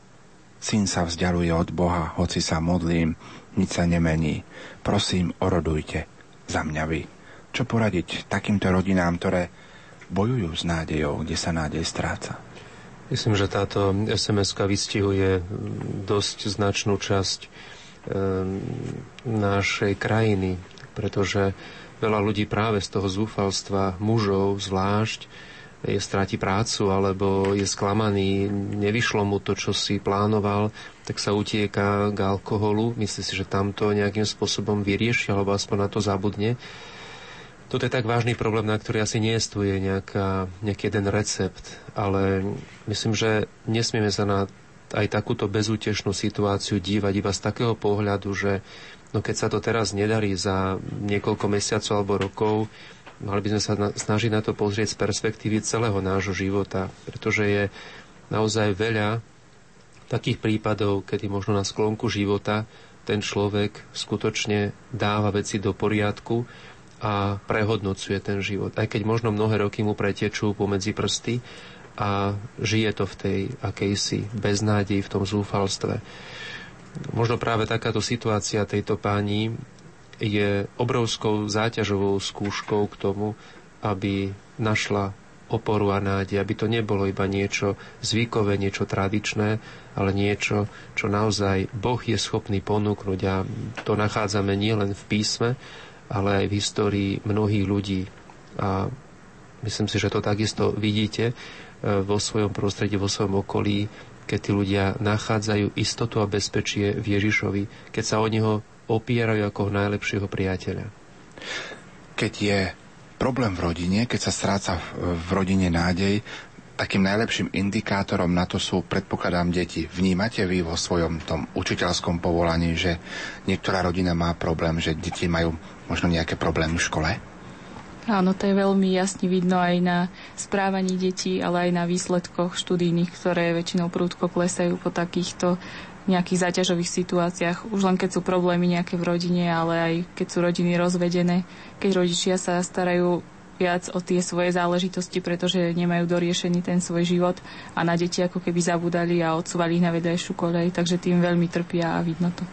syn sa vzdialuje od Boha, hoci sa modlím, nič sa nemení. Prosím, orodujte za mňa vy. Čo poradiť takýmto rodinám, ktoré bojujú s nádejou, kde sa nádej stráca? Myslím, že táto sms vystihuje dosť značnú časť e, našej krajiny, pretože veľa ľudí práve z toho zúfalstva, mužov zvlášť, je stráti prácu alebo je sklamaný, nevyšlo mu to, čo si plánoval, tak sa utieka k alkoholu, myslí si, že tamto nejakým spôsobom vyrieši alebo aspoň na to zabudne. Toto je tak vážny problém, na ktorý asi nie je nejaká, nejaký jeden recept, ale myslím, že nesmieme sa na aj takúto bezútešnú situáciu dívať iba z takého pohľadu, že no keď sa to teraz nedarí za niekoľko mesiacov alebo rokov, mali by sme sa na, snažiť na to pozrieť z perspektívy celého nášho života, pretože je naozaj veľa takých prípadov, kedy možno na sklonku života ten človek skutočne dáva veci do poriadku a prehodnocuje ten život. Aj keď možno mnohé roky mu pretečú pomedzi prsty a žije to v tej akejsi beznádej, v tom zúfalstve. Možno práve takáto situácia tejto páni je obrovskou záťažovou skúškou k tomu, aby našla oporu a nádej, aby to nebolo iba niečo zvykové, niečo tradičné, ale niečo, čo naozaj Boh je schopný ponúknuť a to nachádzame nielen v písme, ale aj v histórii mnohých ľudí. A myslím si, že to takisto vidíte e, vo svojom prostredí, vo svojom okolí, keď tí ľudia nachádzajú istotu a bezpečie v Ježišovi, keď sa o neho opierajú ako najlepšieho priateľa. Keď je problém v rodine, keď sa stráca v rodine nádej, takým najlepším indikátorom na to sú, predpokladám, deti. Vnímate vy vo svojom tom učiteľskom povolaní, že niektorá rodina má problém, že deti majú možno nejaké problémy v škole? Áno, to je veľmi jasne vidno aj na správaní detí, ale aj na výsledkoch študijných, ktoré väčšinou prúdko klesajú po takýchto nejakých záťažových situáciách, už len keď sú problémy nejaké v rodine, ale aj keď sú rodiny rozvedené, keď rodičia sa starajú viac o tie svoje záležitosti, pretože nemajú doriešený ten svoj život a na deti ako keby zabudali a odsúvali ich na vedajšiu kolej, takže tým veľmi trpia a vidno to.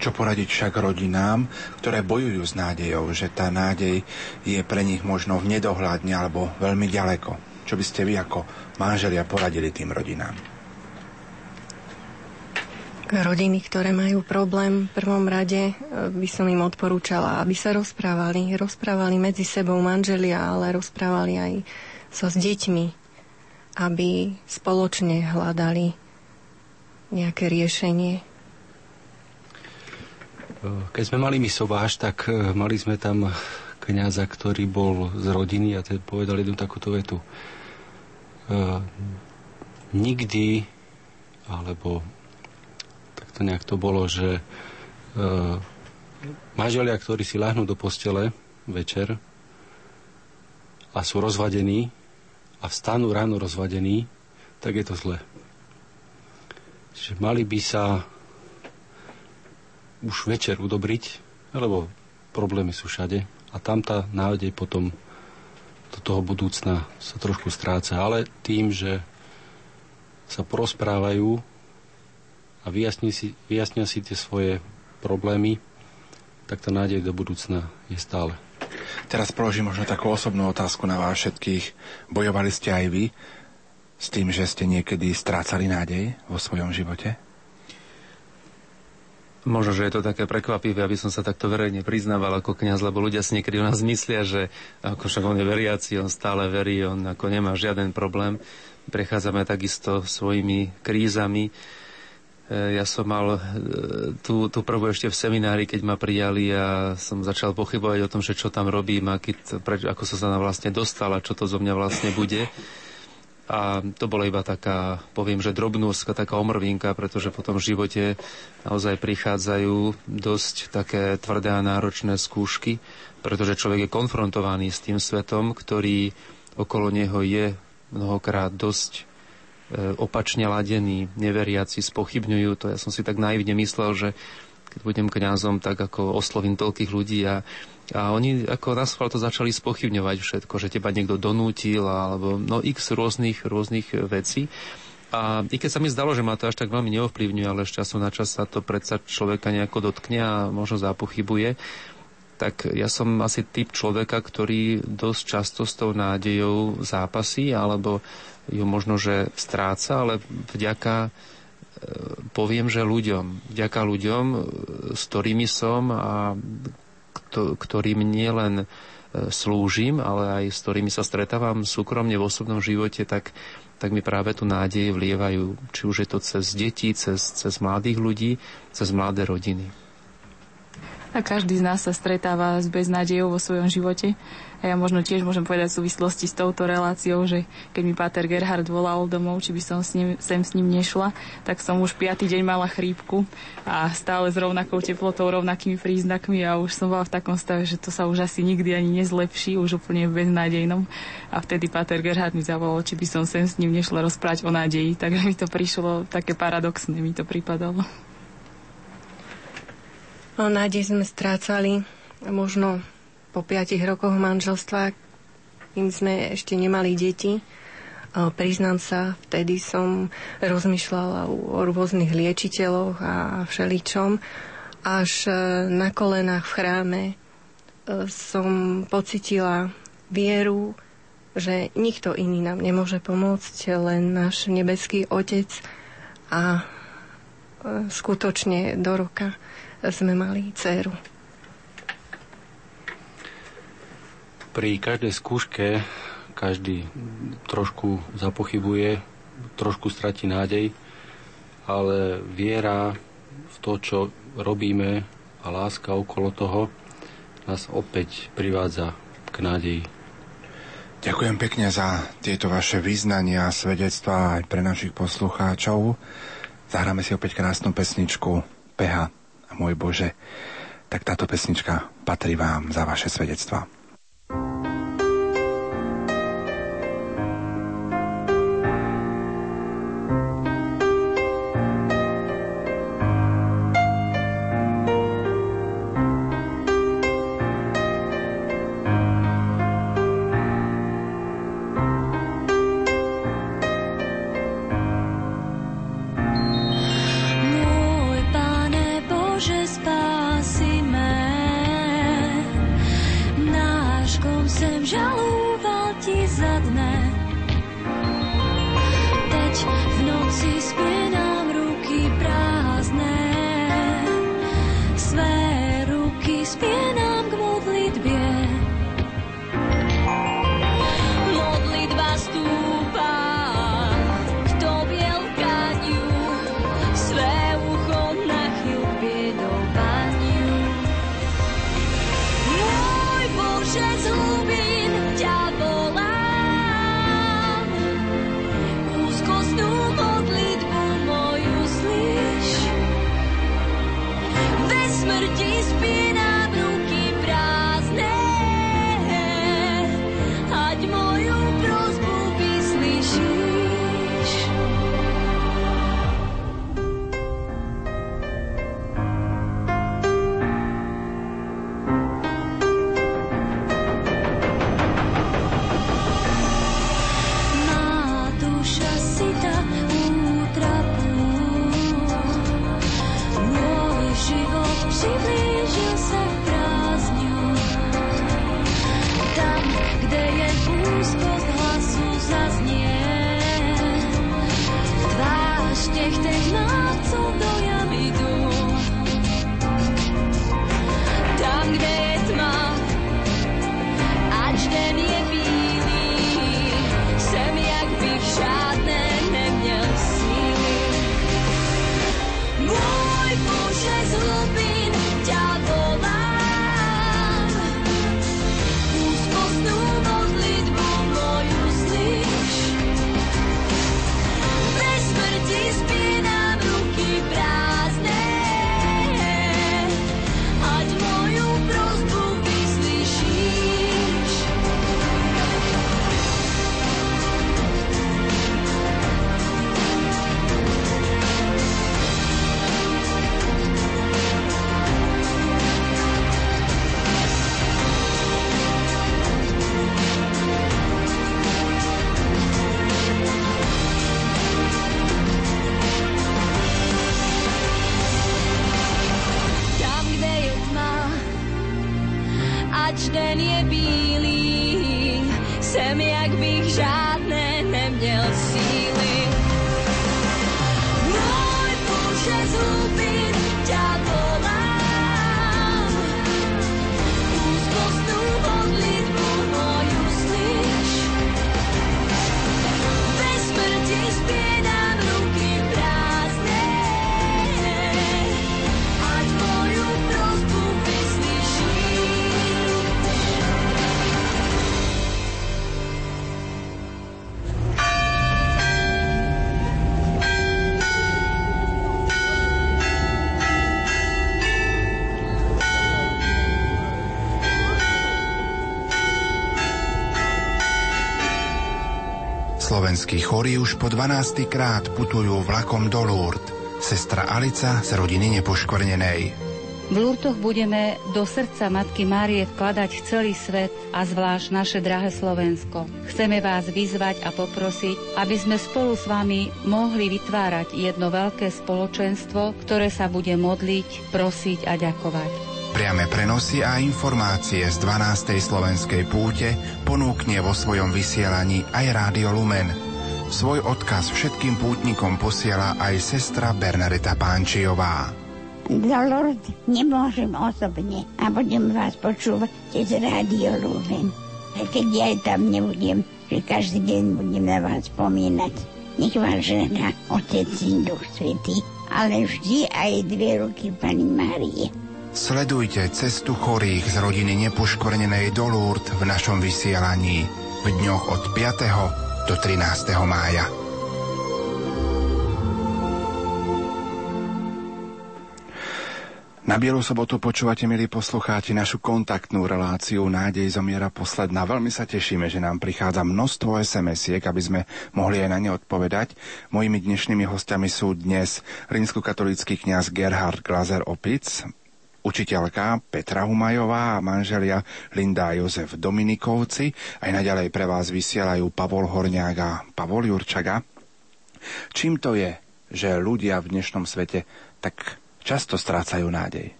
Čo poradiť však rodinám, ktoré bojujú s nádejou, že tá nádej je pre nich možno v nedohľadne alebo veľmi ďaleko? Čo by ste vy ako manželia poradili tým rodinám? Rodiny, ktoré majú problém, v prvom rade e, by som im odporúčala, aby sa rozprávali. Rozprávali medzi sebou manželia, ale rozprávali aj so s deťmi, aby spoločne hľadali nejaké riešenie. Keď sme mali misováž, tak e, mali sme tam kniaza, ktorý bol z rodiny a ten povedal jednu takúto vetu. E, nikdy, alebo to nejak to bolo, že e, manželia, ktorí si láhnú do postele večer a sú rozvadení a vstanú ráno rozvadení, tak je to zle. Čiže mali by sa už večer udobriť, lebo problémy sú všade a tam tá nádej potom do toho budúcna sa trošku stráca, ale tým, že sa porozprávajú a vyjasnia si, vyjasnia si tie svoje problémy, tak tá nádej do budúcna je stále. Teraz položím možno takú osobnú otázku na vás všetkých. Bojovali ste aj vy s tým, že ste niekedy strácali nádej vo svojom živote? Možno, že je to také prekvapivé, aby som sa takto verejne priznával ako kňaz, lebo ľudia si niekedy u nás myslia, že ako však on je veriaci, on stále verí, on ako nemá žiaden problém. Prechádzame takisto svojimi krízami ja som mal e, tú, tú prvú ešte v seminári, keď ma prijali a som začal pochybovať o tom, že čo tam robím, aký, preč, ako som sa tam vlastne dostal a čo to zo mňa vlastne bude. A to bola iba taká, poviem, že drobnúska, taká omrvinka, pretože po tom živote naozaj prichádzajú dosť také tvrdé a náročné skúšky, pretože človek je konfrontovaný s tým svetom, ktorý okolo neho je mnohokrát dosť opačne ladení, neveriaci, spochybňujú to. Ja som si tak naivne myslel, že keď budem kňazom, tak ako oslovím toľkých ľudí a, a oni ako na to začali spochybňovať všetko, že teba niekto donútil alebo no x rôznych, rôznych vecí. A i keď sa mi zdalo, že ma to až tak veľmi neovplyvňuje, ale z času na čas sa to predsa človeka nejako dotkne a možno zapochybuje, tak ja som asi typ človeka, ktorý dosť často s tou nádejou zápasí, alebo ju možno, že stráca, ale vďaka poviem, že ľuďom, vďaka ľuďom, s ktorými som a ktorým nielen e, slúžim, ale aj s ktorými sa stretávam súkromne v osobnom živote, tak, tak mi práve tu nádej vlievajú. Či už je to cez deti, cez, cez mladých ľudí, cez mladé rodiny. A každý z nás sa stretáva s beznádejou vo svojom živote. A ja možno tiež môžem povedať v súvislosti s touto reláciou, že keď mi Páter Gerhard volal domov, či by som s ním, sem s ním nešla, tak som už piatý deň mala chrípku a stále s rovnakou teplotou, rovnakými príznakmi a už som bola v takom stave, že to sa už asi nikdy ani nezlepší, už úplne beznádejnom. A vtedy Páter Gerhard mi zavolal, či by som sem s ním nešla rozprávať o nádeji, takže mi to prišlo také paradoxné, mi to pripadalo. No, nádej sme strácali možno po piatich rokoch manželstva, kým sme ešte nemali deti. Priznám sa, vtedy som rozmýšľala o rôznych liečiteľoch a všeličom. Až e, na kolenách v chráme e, som pocitila vieru, že nikto iný nám nemôže pomôcť, len náš nebeský Otec a e, skutočne do roka sme mali dceru. Pri každej skúške každý trošku zapochybuje, trošku stratí nádej, ale viera v to, čo robíme a láska okolo toho nás opäť privádza k nádeji. Ďakujem pekne za tieto vaše význania a svedectvá aj pre našich poslucháčov. Zahráme si opäť krásnu pesničku Peha môj Bože, tak táto pesnička patrí vám za vaše svedectva. Viem, Slovenskí chorí už po 12. krát putujú vlakom do Lourdes. Sestra Alica z rodiny nepoškvrnenej. V Lurtoch budeme do srdca Matky Márie vkladať celý svet a zvlášť naše drahé Slovensko. Chceme vás vyzvať a poprosiť, aby sme spolu s vami mohli vytvárať jedno veľké spoločenstvo, ktoré sa bude modliť, prosiť a ďakovať. Priame prenosy a informácie z 12. slovenskej púte ponúkne vo svojom vysielaní aj Rádio Lumen. Svoj odkaz všetkým pútnikom posiela aj sestra Bernadeta Pánčiová. Do Lourdes nemôžem osobne a budem vás počúvať cez Rádio Lumen. Keď ja tam nebudem, že každý deň budem na vás spomínať. Nech vás žena Otec Syn Duch Svetý, ale vždy aj dve ruky Pani Márie. Sledujte cestu chorých z rodiny nepoškvrnenej do Lourdes v našom vysielaní v dňoch od 5. do 13. mája. Na Bielu sobotu počúvate, milí poslucháči, našu kontaktnú reláciu Nádej zomiera posledná. Veľmi sa tešíme, že nám prichádza množstvo SMS-iek, aby sme mohli aj na ne odpovedať. Mojimi dnešnými hostiami sú dnes rímskokatolícky kňaz Gerhard Glazer Opic, učiteľka Petra Humajová a manželia Linda a Jozef Dominikovci. Aj naďalej pre vás vysielajú Pavol Horňák a Pavol Jurčaga. Čím to je, že ľudia v dnešnom svete tak často strácajú nádej?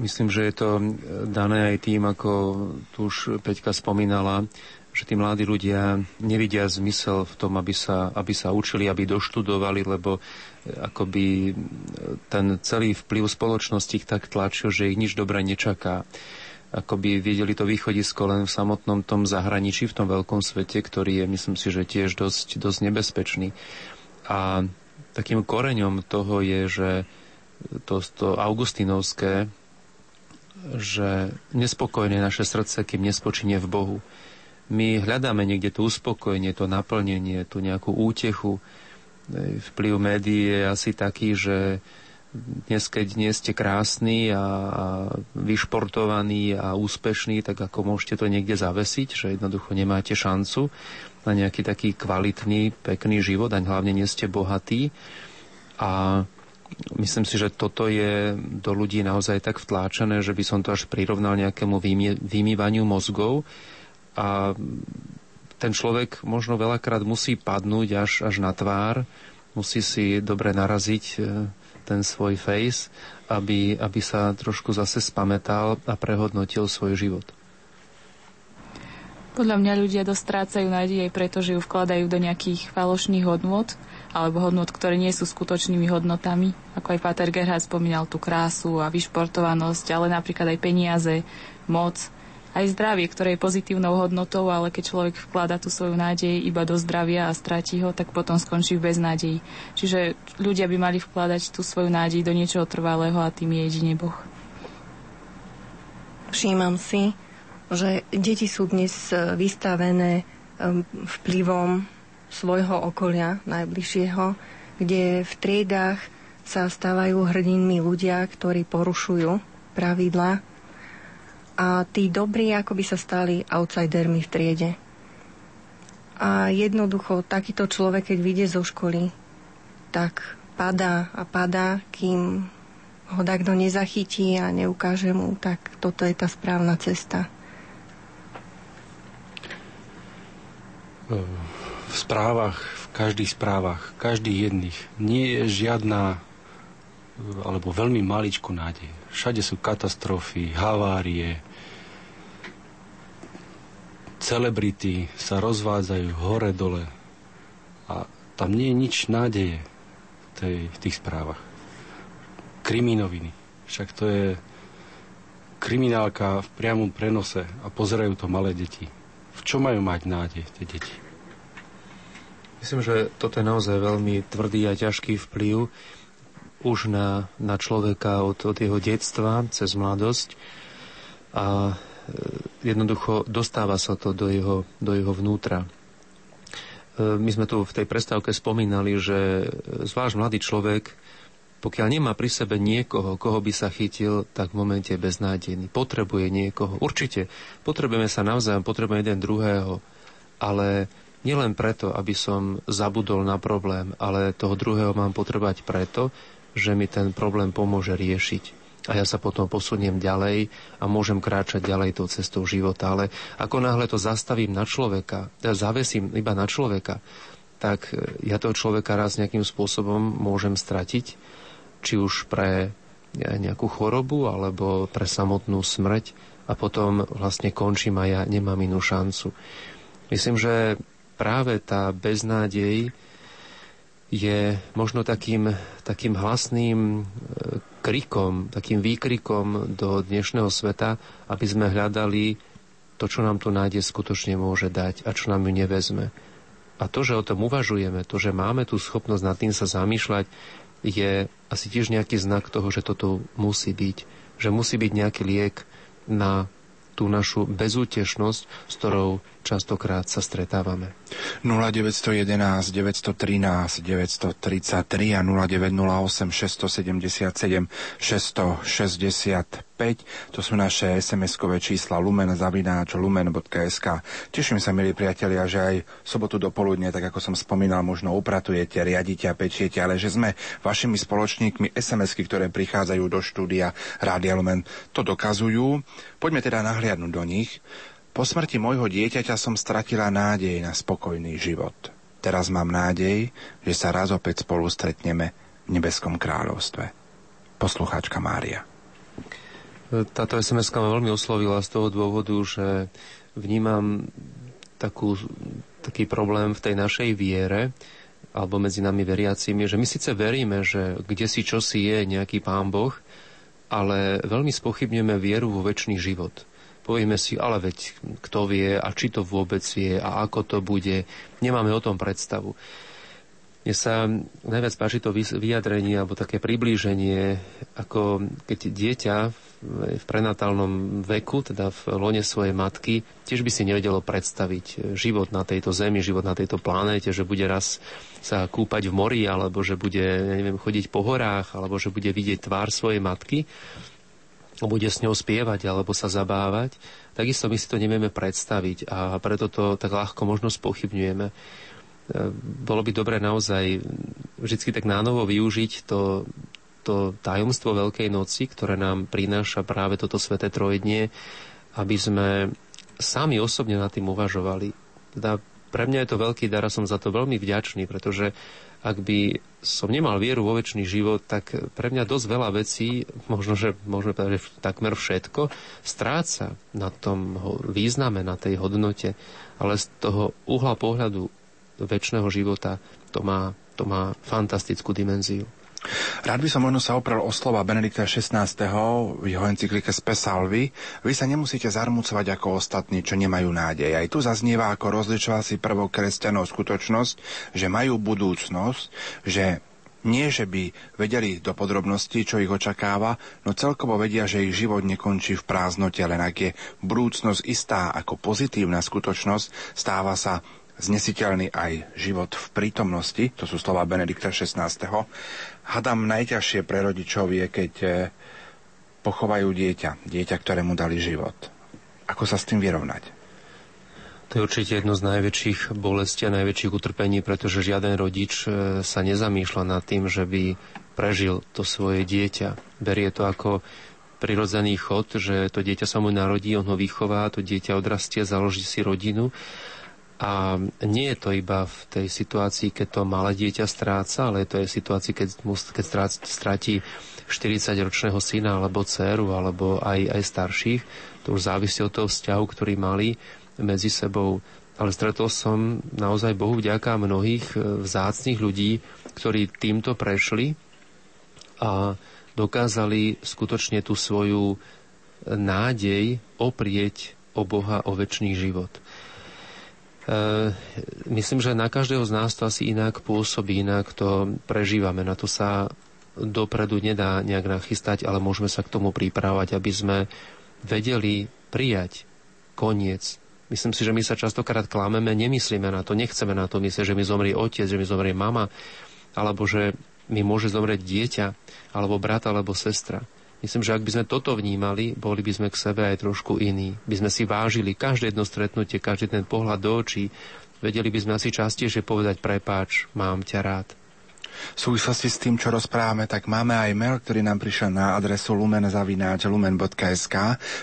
Myslím, že je to dané aj tým, ako tu už Peťka spomínala, že tí mladí ľudia nevidia zmysel v tom, aby sa, aby sa učili, aby doštudovali, lebo akoby ten celý vplyv spoločnosti ich tak tlačil, že ich nič dobré nečaká. Akoby videli to východisko len v samotnom tom zahraničí, v tom veľkom svete, ktorý je, myslím si, že tiež dosť, dosť nebezpečný. A takým koreňom toho je, že to, to augustinovské, že nespokojné naše srdce, kým nespočinie v Bohu. My hľadáme niekde to uspokojenie, to naplnenie, tú nejakú útechu. Vplyv médií je asi taký, že dnes, keď nie ste krásni a, vyšportovaní a úspešní, tak ako môžete to niekde zavesiť, že jednoducho nemáte šancu na nejaký taký kvalitný, pekný život a hlavne nie ste bohatí. A myslím si, že toto je do ľudí naozaj tak vtláčané, že by som to až prirovnal nejakému vymývaniu mozgov. A ten človek možno veľakrát musí padnúť až, až na tvár, musí si dobre naraziť e, ten svoj face, aby, aby sa trošku zase spametal a prehodnotil svoj život. Podľa mňa ľudia dosť strácajú nádej aj preto, že ju vkladajú do nejakých falošných hodnot alebo hodnot, ktoré nie sú skutočnými hodnotami. Ako aj Pater Gerhard spomínal tú krásu a vyšportovanosť, ale napríklad aj peniaze, moc, aj zdravie, ktoré je pozitívnou hodnotou, ale keď človek vklada tú svoju nádej iba do zdravia a stratí ho, tak potom skončí v beznádeji. Čiže ľudia by mali vkladať tú svoju nádej do niečoho trvalého a tým je jedine Boh. Všímam si, že deti sú dnes e, vystavené e, vplyvom svojho okolia najbližšieho, kde v triedách sa stávajú hrdinmi ľudia, ktorí porušujú pravidla a tí dobrí ako by sa stali outsidermi v triede. A jednoducho takýto človek, keď vyjde zo školy, tak padá a padá, kým ho takto nezachytí a neukáže mu, tak toto je tá správna cesta. v správach, v každých správach, každých jedných nie je žiadna alebo veľmi maličku nádej. Všade sú katastrofy, havárie. Celebrity sa rozvádzajú hore-dole a tam nie je nič nádeje v, tej, v tých správach. Kriminoviny. Však to je kriminálka v priamom prenose a pozerajú to malé deti. V čo majú mať nádej tie deti? Myslím, že toto je naozaj veľmi tvrdý a ťažký vplyv už na, na človeka od, od jeho detstva cez mladosť a jednoducho dostáva sa to do jeho, do jeho vnútra. E, my sme tu v tej prestávke spomínali, že zvlášť mladý človek, pokiaľ nemá pri sebe niekoho, koho by sa chytil, tak v momente je beznádejný. Potrebuje niekoho. Určite. Potrebujeme sa navzájom, potrebujeme jeden druhého. Ale nielen preto, aby som zabudol na problém, ale toho druhého mám potrebovať preto, že mi ten problém pomôže riešiť. A ja sa potom posuniem ďalej a môžem kráčať ďalej tou cestou života. Ale ako náhle to zastavím na človeka, ja zavesím iba na človeka, tak ja toho človeka raz nejakým spôsobom môžem stratiť, či už pre nejakú chorobu alebo pre samotnú smrť a potom vlastne končím a ja nemám inú šancu. Myslím, že práve tá beznádej je možno takým, takým hlasným e, krikom, takým výkrikom do dnešného sveta, aby sme hľadali to, čo nám tu nádej skutočne môže dať a čo nám ju nevezme. A to, že o tom uvažujeme, to, že máme tú schopnosť nad tým sa zamýšľať, je asi tiež nejaký znak toho, že toto musí byť. Že musí byť nejaký liek na tú našu bezútešnosť, s ktorou častokrát sa stretávame. 0911 913 933 a 0908 677 665 to sú naše SMS-kové čísla lumen zavináč lumen.sk. Teším sa, milí priatelia, že aj sobotu do poludne, tak ako som spomínal, možno upratujete, riadite a pečiete, ale že sme vašimi spoločníkmi SMS-ky, ktoré prichádzajú do štúdia Rádia Lumen, to dokazujú. Poďme teda nahliadnúť do nich. Po smrti môjho dieťaťa som stratila nádej na spokojný život. Teraz mám nádej, že sa raz opäť spolu stretneme v nebeskom kráľovstve. Poslucháčka Mária. Táto sms ma veľmi oslovila z toho dôvodu, že vnímam takú, taký problém v tej našej viere, alebo medzi nami veriacimi, že my síce veríme, že kde si čo si je nejaký pán Boh, ale veľmi spochybňujeme vieru vo väčší život povieme si, ale veď kto vie a či to vôbec vie a ako to bude, nemáme o tom predstavu. Mne sa najviac páči to vyjadrenie alebo také priblíženie, ako keď dieťa v prenatálnom veku, teda v lone svojej matky, tiež by si nevedelo predstaviť život na tejto zemi, život na tejto planéte, že bude raz sa kúpať v mori, alebo že bude, neviem, chodiť po horách, alebo že bude vidieť tvár svojej matky bude s ňou spievať alebo sa zabávať, takisto my si to nevieme predstaviť a preto to tak ľahko možno spochybňujeme. E, bolo by dobre naozaj vždy tak nánovo využiť to, to tajomstvo Veľkej noci, ktoré nám prináša práve toto sveté trojednie, aby sme sami osobne nad tým uvažovali. Teda pre mňa je to veľký dar a som za to veľmi vďačný, pretože ak by som nemal vieru vo väčší život, tak pre mňa dosť veľa vecí, možno, že môžeme povedať, že takmer všetko, stráca na tom význame, na tej hodnote, ale z toho uhla pohľadu väčšného života to má, to má fantastickú dimenziu. Rád by som možno sa oprel o slova Benedikta XVI. v jeho encyklike Spesalvi. Vy sa nemusíte zarmucovať ako ostatní, čo nemajú nádej. Aj tu zaznieva ako rozličovací prvok kresťanov skutočnosť, že majú budúcnosť, že nie, že by vedeli do podrobností, čo ich očakáva, no celkovo vedia, že ich život nekončí v prázdnote, len ak je budúcnosť istá ako pozitívna skutočnosť, stáva sa znesiteľný aj život v prítomnosti, to sú slova Benedikta XVI. Hadam najťažšie pre rodičov je, keď eh, pochovajú dieťa, dieťa, ktorému dali život. Ako sa s tým vyrovnať? To je určite jedno z najväčších bolestí a najväčších utrpení, pretože žiaden rodič eh, sa nezamýšľa nad tým, že by prežil to svoje dieťa. Berie to ako prirodzený chod, že to dieťa sa mu narodí, on ho vychová, to dieťa odrastie, založí si rodinu a nie je to iba v tej situácii, keď to malé dieťa stráca, ale to je situácii, keď, keď stráti 40-ročného syna alebo dceru, alebo aj, aj starších. To už závisí od toho vzťahu, ktorý mali medzi sebou. Ale stretol som naozaj Bohu vďaka mnohých e, vzácných ľudí, ktorí týmto prešli a dokázali skutočne tú svoju nádej oprieť o Boha, o väčší život. E, myslím, že na každého z nás to asi inak pôsobí, inak to prežívame. Na to sa dopredu nedá nejak nachystať, ale môžeme sa k tomu pripravať, aby sme vedeli prijať koniec. Myslím si, že my sa častokrát klameme, nemyslíme na to, nechceme na to myslieť, že mi zomrie otec, že mi zomrie mama, alebo že mi môže zomrieť dieťa, alebo brat, alebo sestra. Myslím, že ak by sme toto vnímali, boli by sme k sebe aj trošku iní. By sme si vážili každé jedno stretnutie, každý ten pohľad do očí. Vedeli by sme asi častejšie povedať prepáč, mám ťa rád. V súvislosti s tým, čo rozprávame, tak máme aj mail, ktorý nám prišiel na adresu lumen.lumen.sk.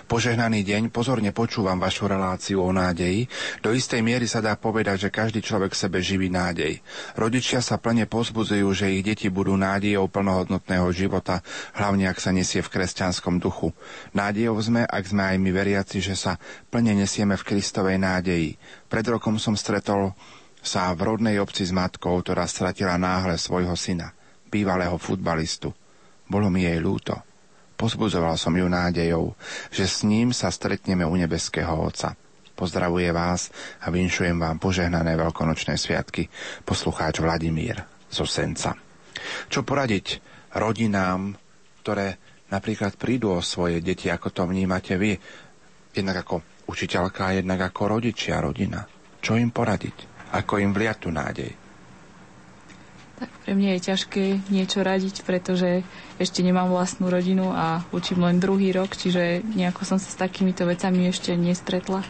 Požehnaný deň, pozorne počúvam vašu reláciu o nádeji. Do istej miery sa dá povedať, že každý človek sebe živí nádej. Rodičia sa plne pozbudzujú, že ich deti budú nádejou plnohodnotného života, hlavne ak sa nesie v kresťanskom duchu. Nádejou sme, ak sme aj my veriaci, že sa plne nesieme v Kristovej nádeji. Pred rokom som stretol sa v rodnej obci s matkou, ktorá stratila náhle svojho syna, bývalého futbalistu. Bolo mi jej ľúto. Pozbudzoval som ju nádejou, že s ním sa stretneme u nebeského Otca. Pozdravuje vás a vinšujem vám požehnané veľkonočné sviatky, poslucháč Vladimír zo Senca. Čo poradiť rodinám, ktoré napríklad prídu o svoje deti, ako to vnímate vy, jednak ako učiteľka, jednak ako rodičia, rodina? Čo im poradiť? Ako im vliať tú nádej. Tak pre mňa je ťažké niečo radiť, pretože ešte nemám vlastnú rodinu a učím len druhý rok, čiže nejako som sa s takýmito vecami ešte nestretla.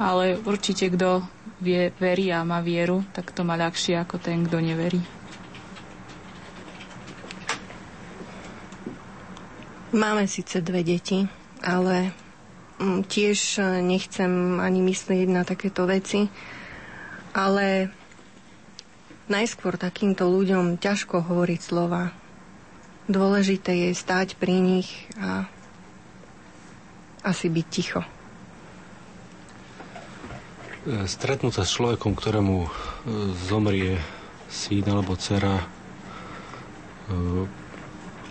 Ale určite, kto vie, verí a má vieru, tak to má ľahšie ako ten, kto neverí. Máme síce dve deti, ale mm, tiež nechcem ani myslieť na takéto veci ale najskôr takýmto ľuďom ťažko hovoriť slova. Dôležité je stáť pri nich a asi byť ticho. Stretnúť sa s človekom, ktorému e, zomrie syn alebo dcera e,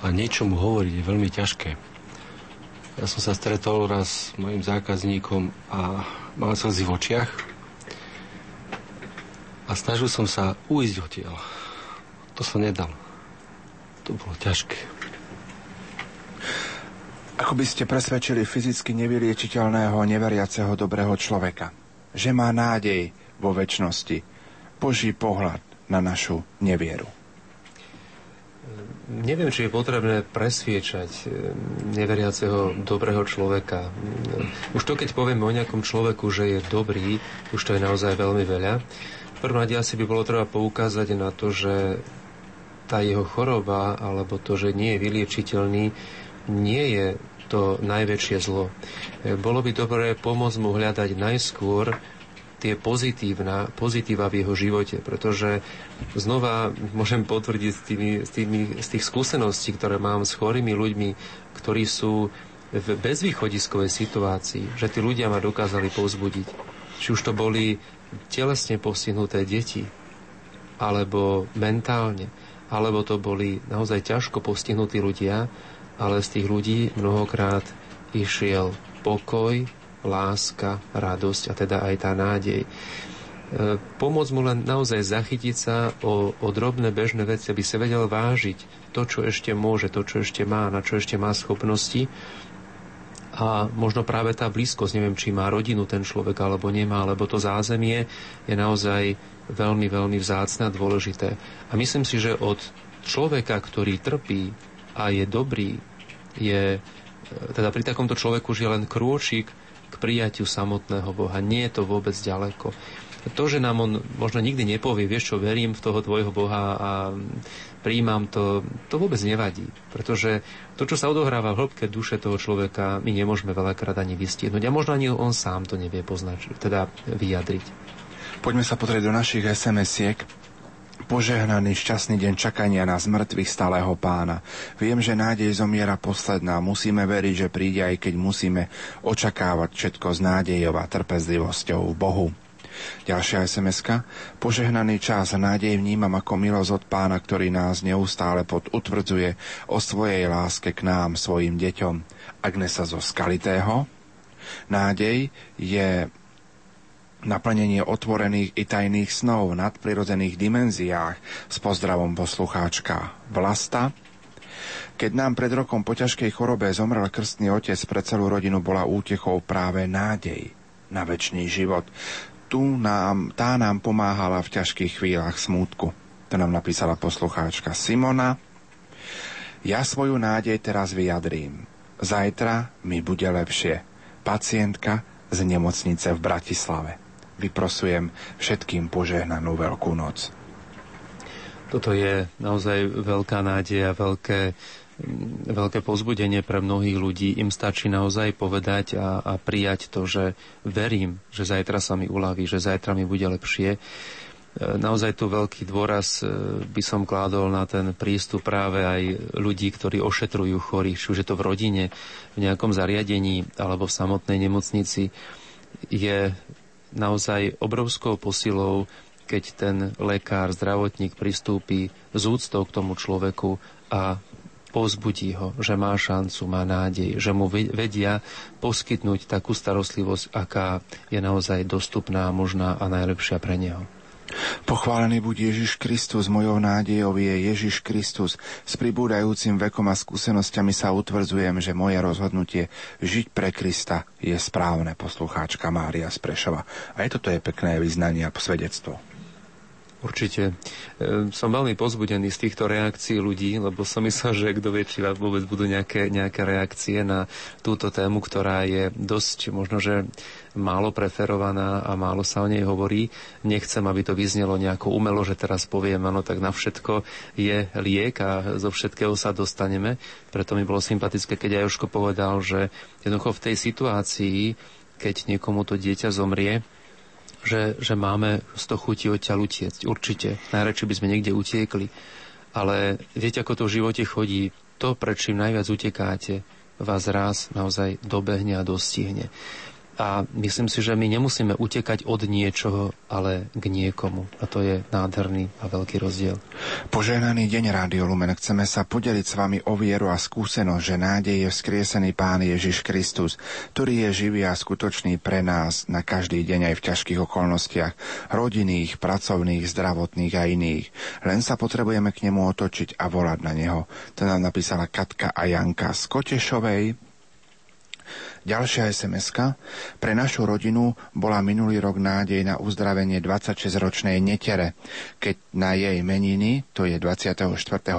a niečo mu hovoriť je veľmi ťažké. Ja som sa stretol raz s mojim zákazníkom a mal slzy v očiach a snažil som sa uísť odtiaľ. To sa nedalo. To bolo ťažké. Ako by ste presvedčili fyzicky nevyliečiteľného, neveriaceho dobrého človeka, že má nádej vo väčšnosti, Boží pohľad na našu nevieru? Neviem, či je potrebné presviečať eh, neveriaceho dobrého človeka. Už to, keď povieme o nejakom človeku, že je dobrý, už to je naozaj veľmi veľa prvom rade asi by bolo treba poukázať na to, že tá jeho choroba alebo to, že nie je vyliečiteľný, nie je to najväčšie zlo. E, bolo by dobré pomôcť mu hľadať najskôr tie pozitívna, pozitíva v jeho živote, pretože znova môžem potvrdiť z, tými, z, tými, z tých skúseností, ktoré mám s chorými ľuďmi, ktorí sú v bezvýchodiskovej situácii, že tí ľudia ma dokázali povzbudiť. Či už to boli telesne postihnuté deti, alebo mentálne, alebo to boli naozaj ťažko postihnutí ľudia, ale z tých ľudí mnohokrát išiel pokoj, láska, radosť a teda aj tá nádej. E, pomôcť mu len naozaj zachytiť sa o, o drobné bežné veci, aby sa vedel vážiť to, čo ešte môže, to, čo ešte má, na čo ešte má schopnosti a možno práve tá blízkosť, neviem, či má rodinu ten človek alebo nemá, lebo to zázemie je naozaj veľmi, veľmi vzácne a dôležité. A myslím si, že od človeka, ktorý trpí a je dobrý, je, teda pri takomto človeku je len krôčik k prijatiu samotného Boha. Nie je to vôbec ďaleko. To, že nám on možno nikdy nepovie, vieš čo, verím v toho tvojho Boha a príjmam to, to vôbec nevadí. Pretože to, čo sa odohráva v hĺbke duše toho človeka, my nemôžeme veľakrát ani vystiednúť. A možno ani on sám to nevie poznať, teda vyjadriť. Poďme sa pozrieť do našich SMS-iek. Požehnaný šťastný deň čakania na zmrtvých stáleho pána. Viem, že nádej zomiera posledná. Musíme veriť, že príde aj keď musíme očakávať všetko s nádejou a trpezlivosťou v Bohu. Ďalšia sms Požehnaný čas a nádej vnímam ako milosť od pána, ktorý nás neustále podutvrdzuje o svojej láske k nám, svojim deťom. Agnesa zo Skalitého. Nádej je naplnenie otvorených i tajných snov v nadprirodzených dimenziách s pozdravom poslucháčka Vlasta. Keď nám pred rokom po ťažkej chorobe zomrel krstný otec, pre celú rodinu bola útechou práve nádej na väčší život tu nám, tá nám pomáhala v ťažkých chvíľach smútku. To nám napísala poslucháčka Simona. Ja svoju nádej teraz vyjadrím. Zajtra mi bude lepšie. Pacientka z nemocnice v Bratislave. Vyprosujem všetkým požehnanú Veľkú noc. Toto je naozaj veľká nádej a veľké veľké pozbudenie pre mnohých ľudí. Im stačí naozaj povedať a, a prijať to, že verím, že zajtra sa mi uľaví, že zajtra mi bude lepšie. E, naozaj tu veľký dôraz e, by som kládol na ten prístup práve aj ľudí, ktorí ošetrujú chorých, či už je to v rodine, v nejakom zariadení alebo v samotnej nemocnici. Je naozaj obrovskou posilou, keď ten lekár, zdravotník pristúpi s úctou k tomu človeku a povzbudí ho, že má šancu, má nádej, že mu vedia poskytnúť takú starostlivosť, aká je naozaj dostupná, možná a najlepšia pre neho. Pochválený buď Ježiš Kristus, mojou nádejou je Ježiš Kristus. S pribúdajúcim vekom a skúsenosťami sa utvrdzujem, že moje rozhodnutie žiť pre Krista je správne, poslucháčka Mária Sprešova. A aj toto je pekné vyznanie a svedectvo. Určite. Som veľmi pozbudený z týchto reakcií ľudí, lebo som myslel, že kto vie, či vôbec budú nejaké, nejaké reakcie na túto tému, ktorá je dosť možno, že málo preferovaná a málo sa o nej hovorí. Nechcem, aby to vyznelo nejako umelo, že teraz poviem, áno, tak na všetko je liek a zo všetkého sa dostaneme. Preto mi bolo sympatické, keď aj Joško povedal, že jednoducho v tej situácii, keď niekomu to dieťa zomrie, že, že máme z toho chuti odtiaľ utiecť. Určite. Najradšej by sme niekde utiekli. Ale viete, ako to v živote chodí. To, prečím najviac utekáte, vás raz naozaj dobehne a dostihne. A myslím si, že my nemusíme utekať od niečoho, ale k niekomu. A to je nádherný a veľký rozdiel. Požehnaný deň, Rádio Lumen. Chceme sa podeliť s vami o vieru a skúsenosť, že nádej je vzkriesený Pán Ježiš Kristus, ktorý je živý a skutočný pre nás na každý deň aj v ťažkých okolnostiach, rodinných, pracovných, zdravotných a iných. Len sa potrebujeme k nemu otočiť a volať na neho. To nám napísala Katka a Janka z Kotešovej, Ďalšia sms Pre našu rodinu bola minulý rok nádej na uzdravenie 26-ročnej netere, keď na jej meniny, to je 24.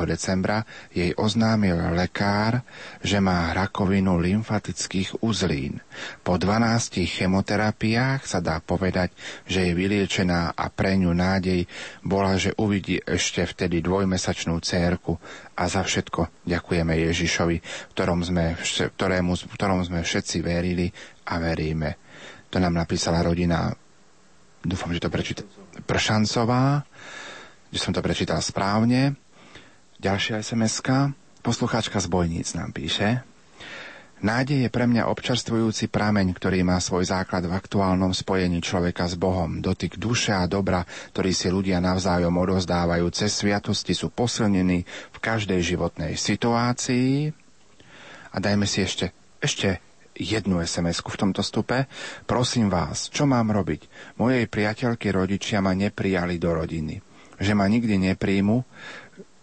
decembra, jej oznámil lekár, že má rakovinu lymfatických uzlín. Po 12 chemoterapiách sa dá povedať, že je vyliečená a pre ňu nádej bola, že uvidí ešte vtedy dvojmesačnú cérku a za všetko ďakujeme Ježišovi, ktorom sme, ktorému, ktorom sme všetci verili a veríme. To nám napísala rodina, dúfam, že to prečíta, Pršancová, že som to prečítal správne. Ďalšia sms poslucháčka z Bojníc nám píše. Nádej je pre mňa občerstvujúci prameň, ktorý má svoj základ v aktuálnom spojení človeka s Bohom. Dotyk duše a dobra, ktorý si ľudia navzájom odozdávajú cez sviatosti, sú posilnení v každej životnej situácii. A dajme si ešte, ešte jednu sms v tomto stupe. Prosím vás, čo mám robiť? Mojej priateľky rodičia ma neprijali do rodiny. Že ma nikdy nepríjmu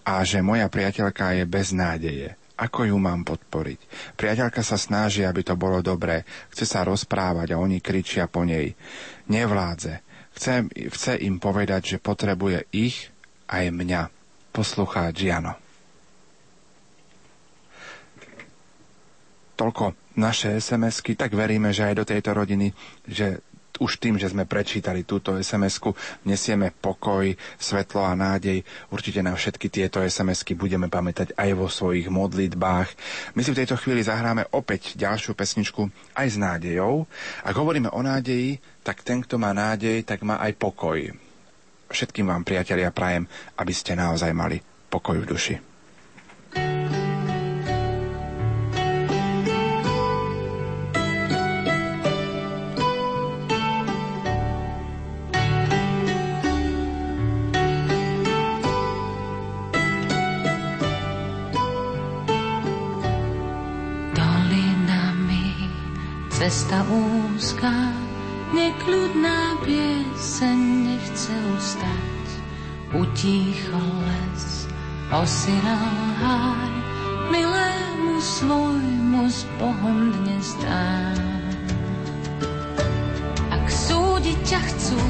a že moja priateľka je bez nádeje. Ako ju mám podporiť? Priateľka sa snaží, aby to bolo dobré. Chce sa rozprávať a oni kričia po nej. Nevládze. Chce, chce im povedať, že potrebuje ich aj mňa. Poslucháč Jano. Toľko naše SMS-ky, tak veríme, že aj do tejto rodiny, že už tým, že sme prečítali túto SMS-ku, nesieme pokoj, svetlo a nádej. Určite na všetky tieto SMS-ky budeme pamätať aj vo svojich modlitbách. My si v tejto chvíli zahráme opäť ďalšiu pesničku aj s nádejou. Ak hovoríme o nádeji, tak ten, kto má nádej, tak má aj pokoj. Všetkým vám, priatelia, prajem, aby ste naozaj mali pokoj v duši. Cesta úzka, nekľudná pieseň nechce ustať. Utíchol les, osiral háj, milému svojmu s Bohom dnes dám. Ak súdiť ťa chcú,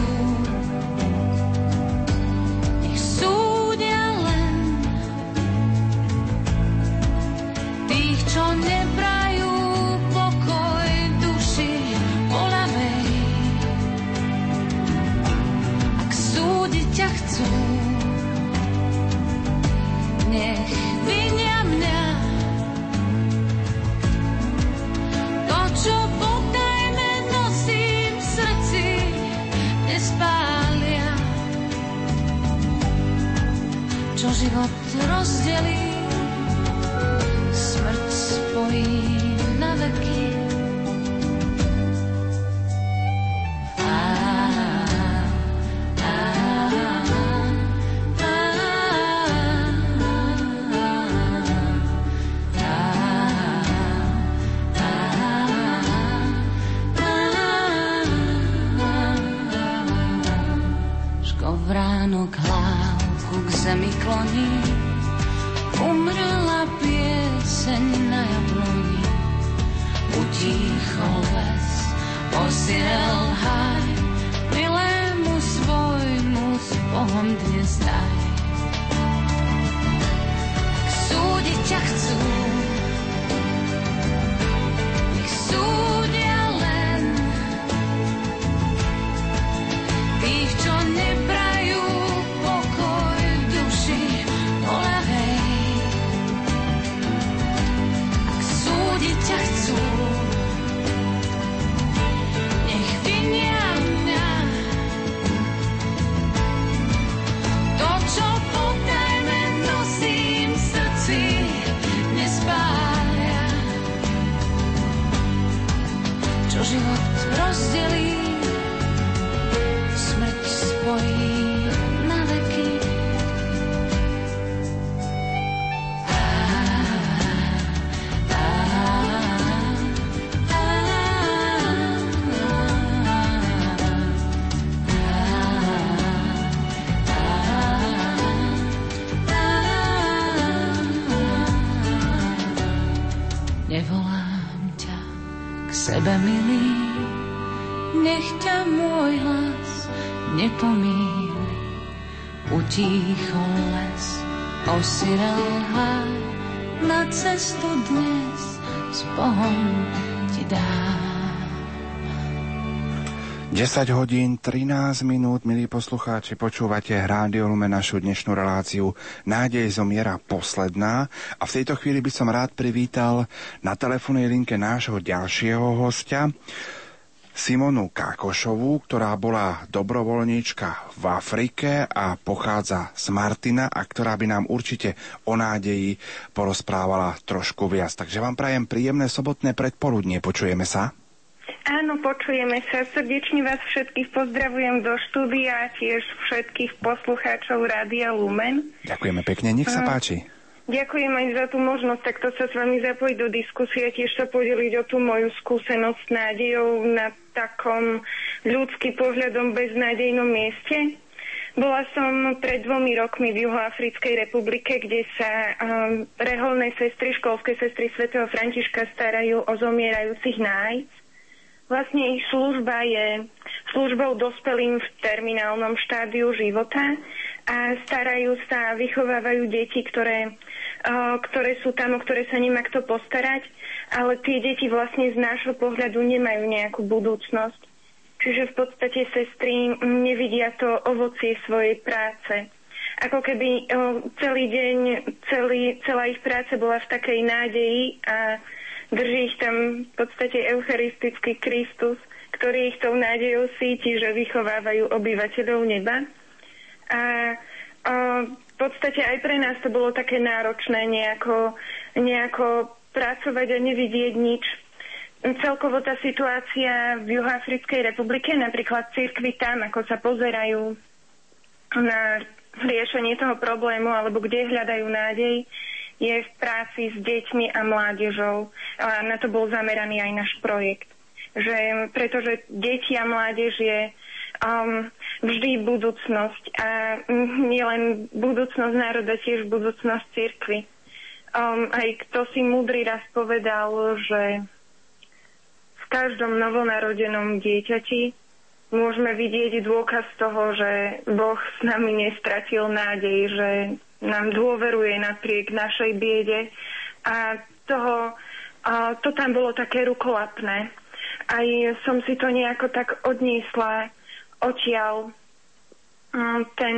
život rozdelí, 10 hodín 13 minút, milí poslucháči, počúvate Rádio Lume našu dnešnú reláciu Nádej zomiera posledná a v tejto chvíli by som rád privítal na telefónnej linke nášho ďalšieho hostia, Simonu Kákošovú, ktorá bola dobrovoľníčka v Afrike a pochádza z Martina a ktorá by nám určite o nádeji porozprávala trošku viac. Takže vám prajem príjemné sobotné predpoludnie. Počujeme sa? Áno, počujeme sa. Srdečne vás všetkých pozdravujem do štúdia a tiež všetkých poslucháčov Rádia Lumen. Ďakujeme pekne, nech sa páči. Ďakujem aj za tú možnosť takto sa s vami zapojiť do diskusie, tiež sa podeliť o tú moju skúsenosť s nádejou na takom ľudský pohľadom beznádejnom mieste. Bola som pred dvomi rokmi v Juhoafrickej republike, kde sa um, reholné sestry, školské sestry svätého Františka starajú o zomierajúcich nájsť Vlastne ich služba je službou dospelým v terminálnom štádiu života a starajú sa vychovávajú deti, ktoré, uh, ktoré sú tam, o ktoré sa nemá kto postarať, ale tie deti vlastne z nášho pohľadu nemajú nejakú budúcnosť. Čiže v podstate sestry nevidia to ovocie svojej práce. Ako keby uh, celý deň, celý, celá ich práca bola v takej nádeji a Drží ich tam v podstate eucharistický Kristus, ktorý ich tou nádejou síti, že vychovávajú obyvateľov neba. A v podstate aj pre nás to bolo také náročné nejako, nejako pracovať a nevidieť nič. Celkovo tá situácia v Juhoafrickej republike, napríklad cirkvy tam, ako sa pozerajú na riešenie toho problému alebo kde hľadajú nádej, je v práci s deťmi a mládežou. A na to bol zameraný aj náš projekt. Že, pretože deti a mládež je um, vždy budúcnosť a nielen budúcnosť národa, tiež budúcnosť cirkvy. Um, aj kto si múdry raz povedal, že v každom novonarodenom dieťati môžeme vidieť dôkaz toho, že Boh s nami nestratil nádej, že nám dôveruje napriek našej biede a toho, a to tam bolo také rukolapné. Aj som si to nejako tak odniesla odtiaľ ten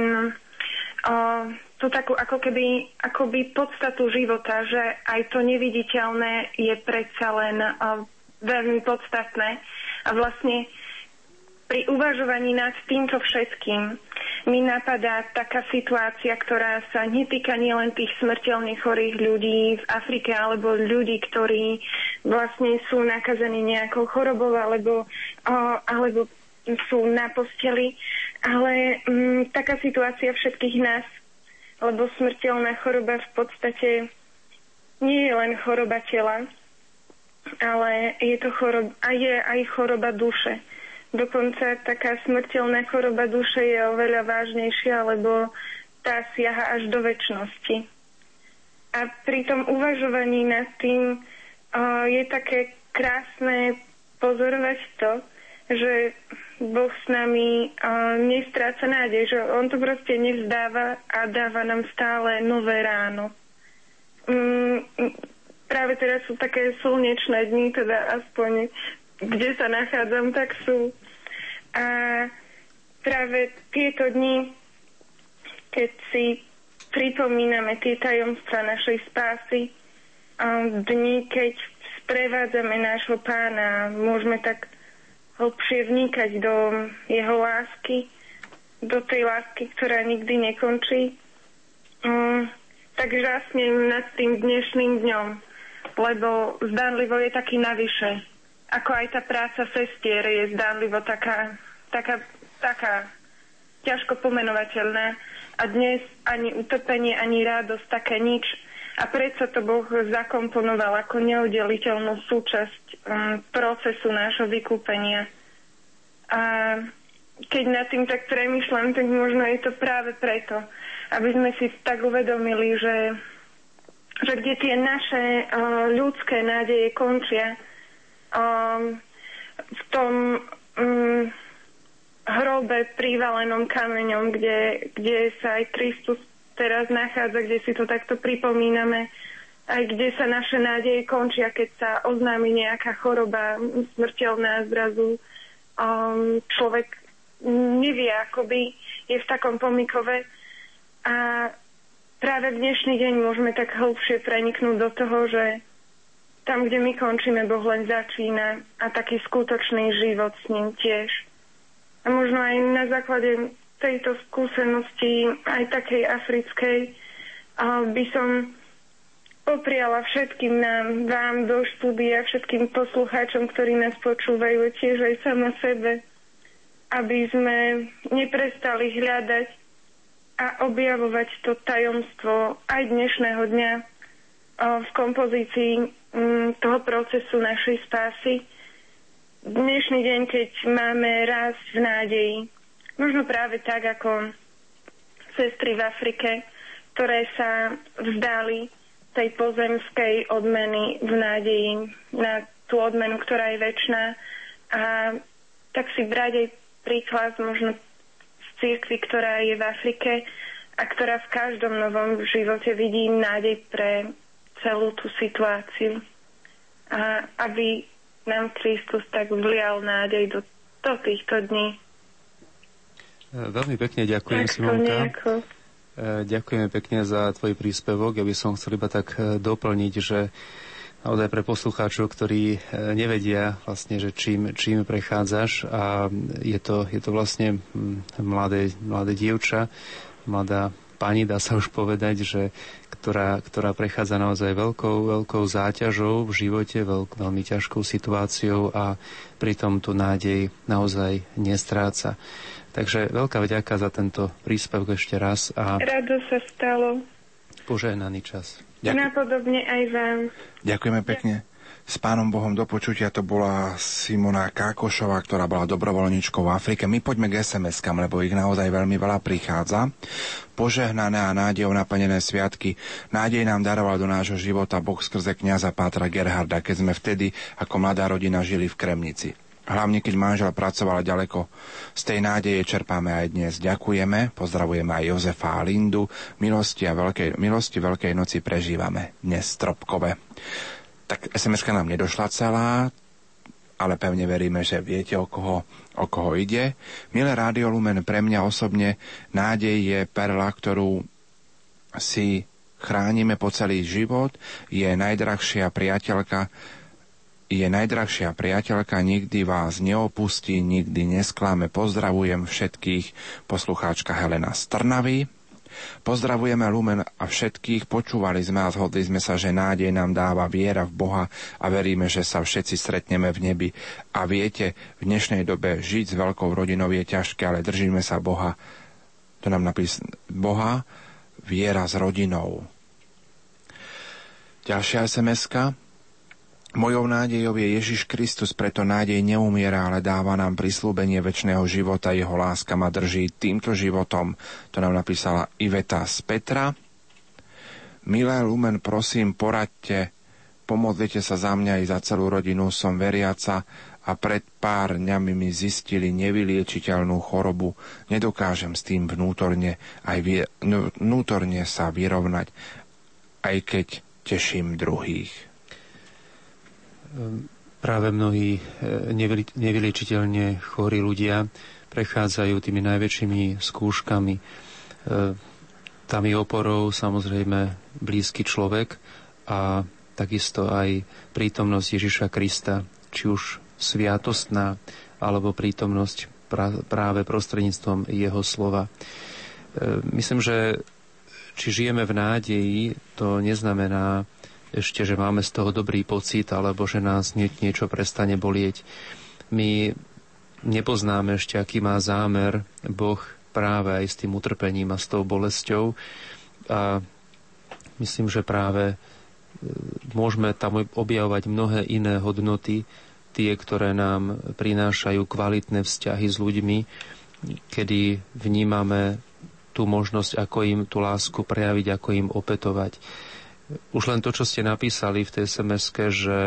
tú takú ako keby akoby podstatu života, že aj to neviditeľné je predsa len veľmi podstatné. A vlastne pri uvažovaní nad týmto všetkým mi napadá taká situácia, ktorá sa netýka nielen tých smrteľne chorých ľudí v Afrike alebo ľudí, ktorí vlastne sú nakazení nejakou chorobou alebo, alebo sú na posteli, ale um, taká situácia všetkých nás lebo smrteľná choroba v podstate nie je len choroba tela, ale je to choroba, a je aj choroba duše. Dokonca taká smrteľná choroba duše je oveľa vážnejšia, lebo tá siaha až do väčšnosti. A pri tom uvažovaní nad tým uh, je také krásne pozorovať to, že Boh s nami uh, nestráca nádej, že On to proste nevzdáva a dáva nám stále nové ráno. Mm, práve teraz sú také slnečné dni, teda aspoň kde sa nachádzam, tak sú. A práve tieto dni, keď si pripomíname tie tajomstva našej spásy, dni, keď sprevádzame nášho pána, môžeme tak hlbšie vnikať do jeho lásky, do tej lásky, ktorá nikdy nekončí. Um, tak žasnem nad tým dnešným dňom, lebo zdanlivo je taký navyše. Ako aj tá práca sestier je zdanlivo taká, taká, taká ťažko pomenovateľná. A dnes ani utrpenie, ani radosť, také nič a predsa to Boh zakomponoval ako neoddeliteľnú súčasť um, procesu nášho vykúpenia. A keď nad tým tak premyšľam, tak možno je to práve preto, aby sme si tak uvedomili, že, že kde tie naše uh, ľudské nádeje končia, um, v tom um, hrobe privalenom kameňom, kde, kde sa aj Kristus teraz nachádza, kde si to takto pripomíname, aj kde sa naše nádeje končia, keď sa oznámi nejaká choroba smrteľná zrazu. Um, človek nevie, akoby je v takom pomikove. A práve v dnešný deň môžeme tak hlbšie preniknúť do toho, že tam, kde my končíme, Boh len začína a taký skutočný život s ním tiež. A možno aj na základe tejto skúsenosti, aj takej africkej, by som popriala všetkým nám, vám do štúdia, všetkým poslucháčom, ktorí nás počúvajú, tiež aj sama sebe, aby sme neprestali hľadať a objavovať to tajomstvo aj dnešného dňa v kompozícii mm, toho procesu našej spásy. Dnešný deň, keď máme raz v nádeji, Možno práve tak ako sestry v Afrike, ktoré sa vzdali tej pozemskej odmeny v nádeji na tú odmenu, ktorá je väčšiná. A tak si brať aj príklad možno z církvy, ktorá je v Afrike a ktorá v každom novom živote vidí nádej pre celú tú situáciu. A aby nám Kristus tak vlial nádej do, do týchto dní. Veľmi pekne ďakujem, tak, Simonka. E, ďakujeme pekne za tvoj príspevok. Ja by som chcel iba tak e, doplniť, že naozaj pre poslucháčov, ktorí e, nevedia vlastne, že čím, čím prechádzaš a je to, je to vlastne hm, mladé, mladé dievča, mladá pani, dá sa už povedať, že ktorá, ktorá prechádza naozaj veľkou, veľkou záťažou v živote, veľk, veľmi ťažkou situáciou a pritom tu nádej naozaj nestráca. Takže veľká vďaka za tento príspevok ešte raz. A Rado sa stalo. Požehnaný čas. Ďakujem. Napodobne aj vám. Ďakujeme pekne. S pánom Bohom do počutia to bola Simona Kákošová, ktorá bola dobrovoľníčkou v Afrike. My poďme k SMS-kam, lebo ich naozaj veľmi veľa prichádza. Požehnané a nádejou naplnené sviatky. Nádej nám daroval do nášho života Boh skrze kniaza Pátra Gerharda, keď sme vtedy ako mladá rodina žili v Kremnici. Hlavne keď manžel pracoval ďaleko. Z tej nádeje čerpáme aj dnes. Ďakujeme, pozdravujeme aj Jozefa a Lindu. Milosti, a veľkej, milosti Veľkej noci prežívame dnes Stropkové tak sms nám nedošla celá, ale pevne veríme, že viete, o koho, o koho ide. Milé Rádio Lumen, pre mňa osobne nádej je perla, ktorú si chránime po celý život, je najdrahšia priateľka, je najdrahšia priateľka, nikdy vás neopustí, nikdy nesklame. Pozdravujem všetkých poslucháčka Helena Strnavy. Pozdravujeme Lumen a všetkých, počúvali sme a zhodli sme sa, že nádej nám dáva viera v Boha a veríme, že sa všetci stretneme v nebi. A viete, v dnešnej dobe žiť s veľkou rodinou je ťažké, ale držíme sa Boha. To nám napíš Boha, viera s rodinou. Ďalšia sms. Mojou nádejou je Ježiš Kristus, preto nádej neumiera, ale dáva nám prislúbenie väčšného života. Jeho láska ma drží týmto životom. To nám napísala Iveta z Petra. Milé Lumen, prosím, poradte, pomodlite sa za mňa i za celú rodinu, som veriaca a pred pár dňami mi zistili nevyliečiteľnú chorobu. Nedokážem s tým vnútorne, aj vnútorne sa vyrovnať, aj keď teším druhých. Ehm, práve mnohí e, nevyliečiteľne chorí ľudia prechádzajú tými najväčšími skúškami. Ehm, tam je oporou samozrejme blízky človek a takisto aj prítomnosť Ježiša Krista, či už sviatostná, alebo prítomnosť práve prostredníctvom Jeho slova. Ehm, myslím, že či žijeme v nádeji, to neznamená, ešte, že máme z toho dobrý pocit, alebo že nás nie, niečo prestane bolieť. My nepoznáme ešte, aký má zámer Boh práve aj s tým utrpením a s tou bolesťou. A myslím, že práve e, môžeme tam objavovať mnohé iné hodnoty, tie, ktoré nám prinášajú kvalitné vzťahy s ľuďmi, kedy vnímame tú možnosť, ako im tú lásku prejaviť, ako im opetovať. Už len to, čo ste napísali v tej sms že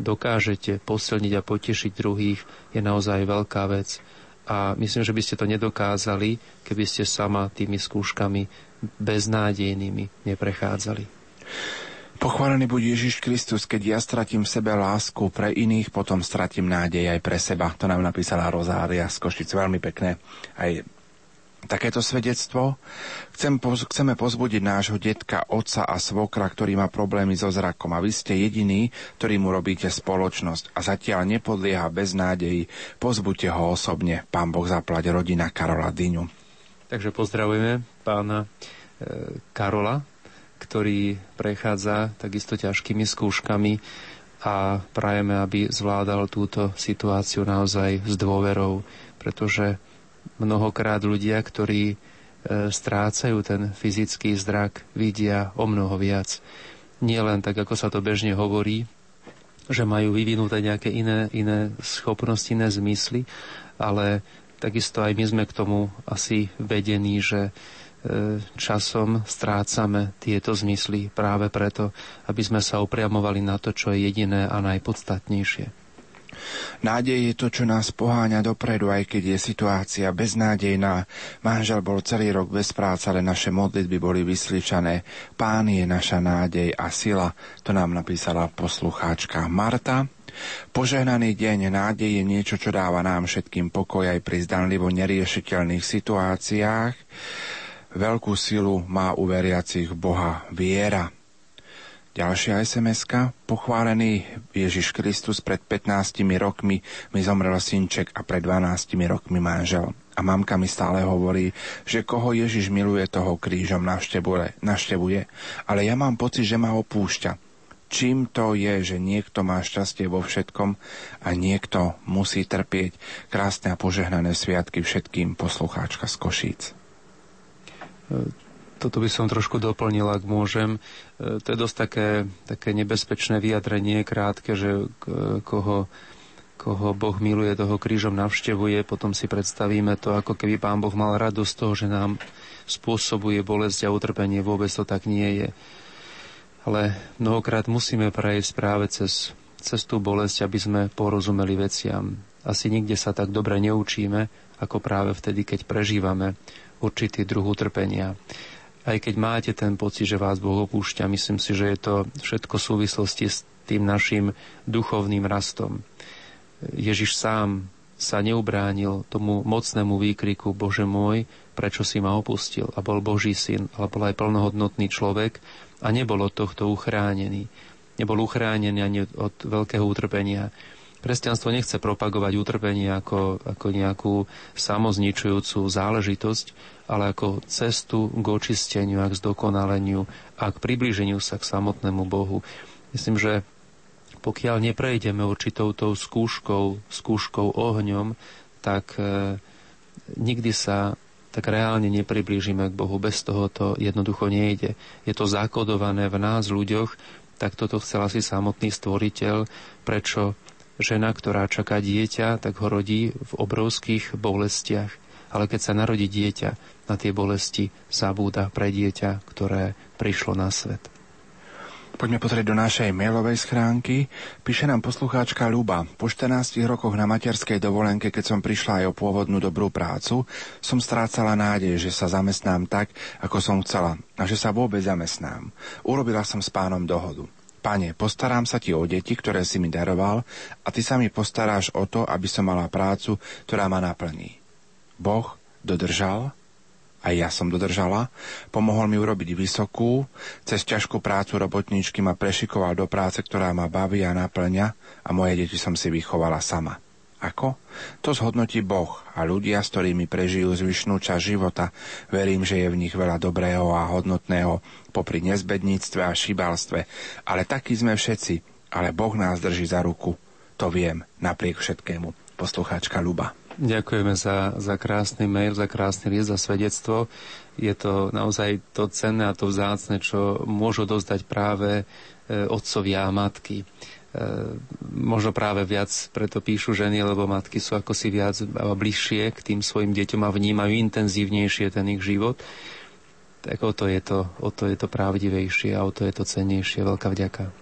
dokážete posilniť a potešiť druhých, je naozaj veľká vec. A myslím, že by ste to nedokázali, keby ste sama tými skúškami beznádejnými neprechádzali. Pochválený buď Ježiš Kristus, keď ja stratím v sebe lásku pre iných, potom stratím nádej aj pre seba. To nám napísala Rozária z Košic. Veľmi pekné. Aj takéto svedectvo. Chcem, chceme pozbudiť nášho detka, otca a svokra, ktorý má problémy so zrakom. A vy ste jediní, ktorí mu robíte spoločnosť. A zatiaľ nepodlieha bez nádejí. Pozbuďte ho osobne. Pán Boh zaplať rodina Karola Dyňu. Takže pozdravujeme pána e, Karola, ktorý prechádza takisto ťažkými skúškami a prajeme, aby zvládal túto situáciu naozaj s dôverou, pretože mnohokrát ľudia, ktorí e, strácajú ten fyzický zrak, vidia o mnoho viac. Nie len tak, ako sa to bežne hovorí, že majú vyvinuté nejaké iné, iné schopnosti, iné zmysly, ale takisto aj my sme k tomu asi vedení, že e, časom strácame tieto zmysly práve preto, aby sme sa upriamovali na to, čo je jediné a najpodstatnejšie. Nádej je to, čo nás poháňa dopredu, aj keď je situácia beznádejná. Manžel bol celý rok bez práce, ale naše modlitby boli vysličané. Pán je naša nádej a sila, to nám napísala poslucháčka Marta. Požehnaný deň nádej je niečo, čo dáva nám všetkým pokoj aj pri zdanlivo neriešiteľných situáciách. Veľkú silu má u veriacich Boha viera. Ďalšia sms Pochválený Ježiš Kristus pred 15 rokmi mi zomrel synček a pred 12 rokmi manžel. A mamka mi stále hovorí, že koho Ježiš miluje, toho krížom navštevuje. Ale ja mám pocit, že ma opúšťa. Čím to je, že niekto má šťastie vo všetkom a niekto musí trpieť krásne a požehnané sviatky všetkým poslucháčka z Košíc? Toto by som trošku doplnil, ak môžem. E, to je dosť také, také nebezpečné vyjadrenie, krátke, že koho, koho Boh miluje, toho krížom navštevuje. Potom si predstavíme to, ako keby Pán Boh mal radosť toho, že nám spôsobuje bolesť a utrpenie. Vôbec to tak nie je. Ale mnohokrát musíme prejsť práve cez, cez tú bolesť, aby sme porozumeli veciam. Asi nikde sa tak dobre neučíme, ako práve vtedy, keď prežívame určitý druh utrpenia aj keď máte ten pocit, že vás Boh opúšťa, myslím si, že je to všetko v súvislosti s tým našim duchovným rastom. Ježiš sám sa neubránil tomu mocnému výkriku Bože môj, prečo si ma opustil a bol Boží syn, ale bol aj plnohodnotný človek a nebol od tohto uchránený. Nebol uchránený ani od veľkého utrpenia. Kresťanstvo nechce propagovať utrpenie ako, ako nejakú samozničujúcu záležitosť, ale ako cestu k očisteniu a k zdokonaleniu a k približeniu sa k samotnému Bohu. Myslím, že pokiaľ neprejdeme určitou tou skúškou, skúškou ohňom, tak e, nikdy sa tak reálne nepriblížime k Bohu. Bez toho to jednoducho nejde. Je to zakodované v nás, ľuďoch, tak toto chcel asi samotný stvoriteľ, prečo žena, ktorá čaká dieťa, tak ho rodí v obrovských bolestiach ale keď sa narodí dieťa, na tie bolesti zabúda pre dieťa, ktoré prišlo na svet. Poďme pozrieť do našej mailovej schránky. Píše nám poslucháčka Luba. Po 14 rokoch na materskej dovolenke, keď som prišla aj o pôvodnú dobrú prácu, som strácala nádej, že sa zamestnám tak, ako som chcela a že sa vôbec zamestnám. Urobila som s pánom dohodu. Pane, postarám sa ti o deti, ktoré si mi daroval a ty sa mi postaráš o to, aby som mala prácu, ktorá ma naplní. Boh dodržal, aj ja som dodržala, pomohol mi urobiť vysokú, cez ťažkú prácu robotníčky ma prešikoval do práce, ktorá ma baví a naplňa a moje deti som si vychovala sama. Ako? To zhodnotí Boh a ľudia, s ktorými prežijú zvyšnú časť života. Verím, že je v nich veľa dobrého a hodnotného popri nezbedníctve a šibalstve. Ale takí sme všetci, ale Boh nás drží za ruku. To viem, napriek všetkému. Poslucháčka Luba. Ďakujeme za, za krásny mail, za krásny list, za svedectvo. Je to naozaj to cenné a to vzácne, čo môžu dozdať práve e, otcovia a matky. E, možno práve viac preto píšu ženy, lebo matky sú ako si viac bližšie k tým svojim deťom a vnímajú intenzívnejšie ten ich život. Tak o to je to, o to, je to pravdivejšie a o to je to cennejšie. Veľká vďaka.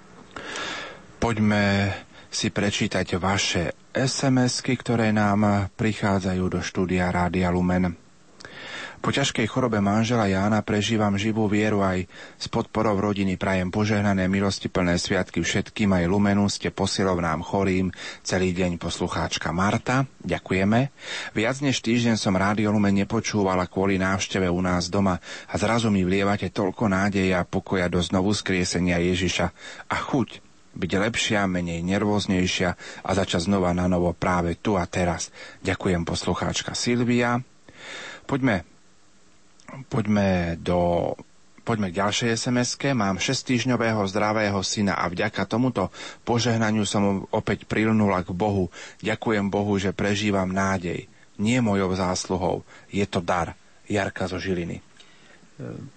Poďme si prečítať vaše SMS-ky, ktoré nám prichádzajú do štúdia Rádia Lumen. Po ťažkej chorobe manžela Jána prežívam živú vieru aj s podporou rodiny. Prajem požehnané milosti plné sviatky všetkým aj Lumenu. Ste posilov nám chorým celý deň poslucháčka Marta. Ďakujeme. Viac než týždeň som Rádio Lumen nepočúvala kvôli návšteve u nás doma a zrazu mi vlievate toľko nádeja a pokoja do znovu skriesenia Ježiša a chuť byť lepšia, menej nervóznejšia a začať znova na novo práve tu a teraz. Ďakujem poslucháčka Silvia. Poďme, poďme do Poďme k ďalšej sms Mám 6-týždňového zdravého syna a vďaka tomuto požehnaniu som opäť prilnula k Bohu. Ďakujem Bohu, že prežívam nádej. Nie mojou zásluhou. Je to dar. Jarka zo Žiliny.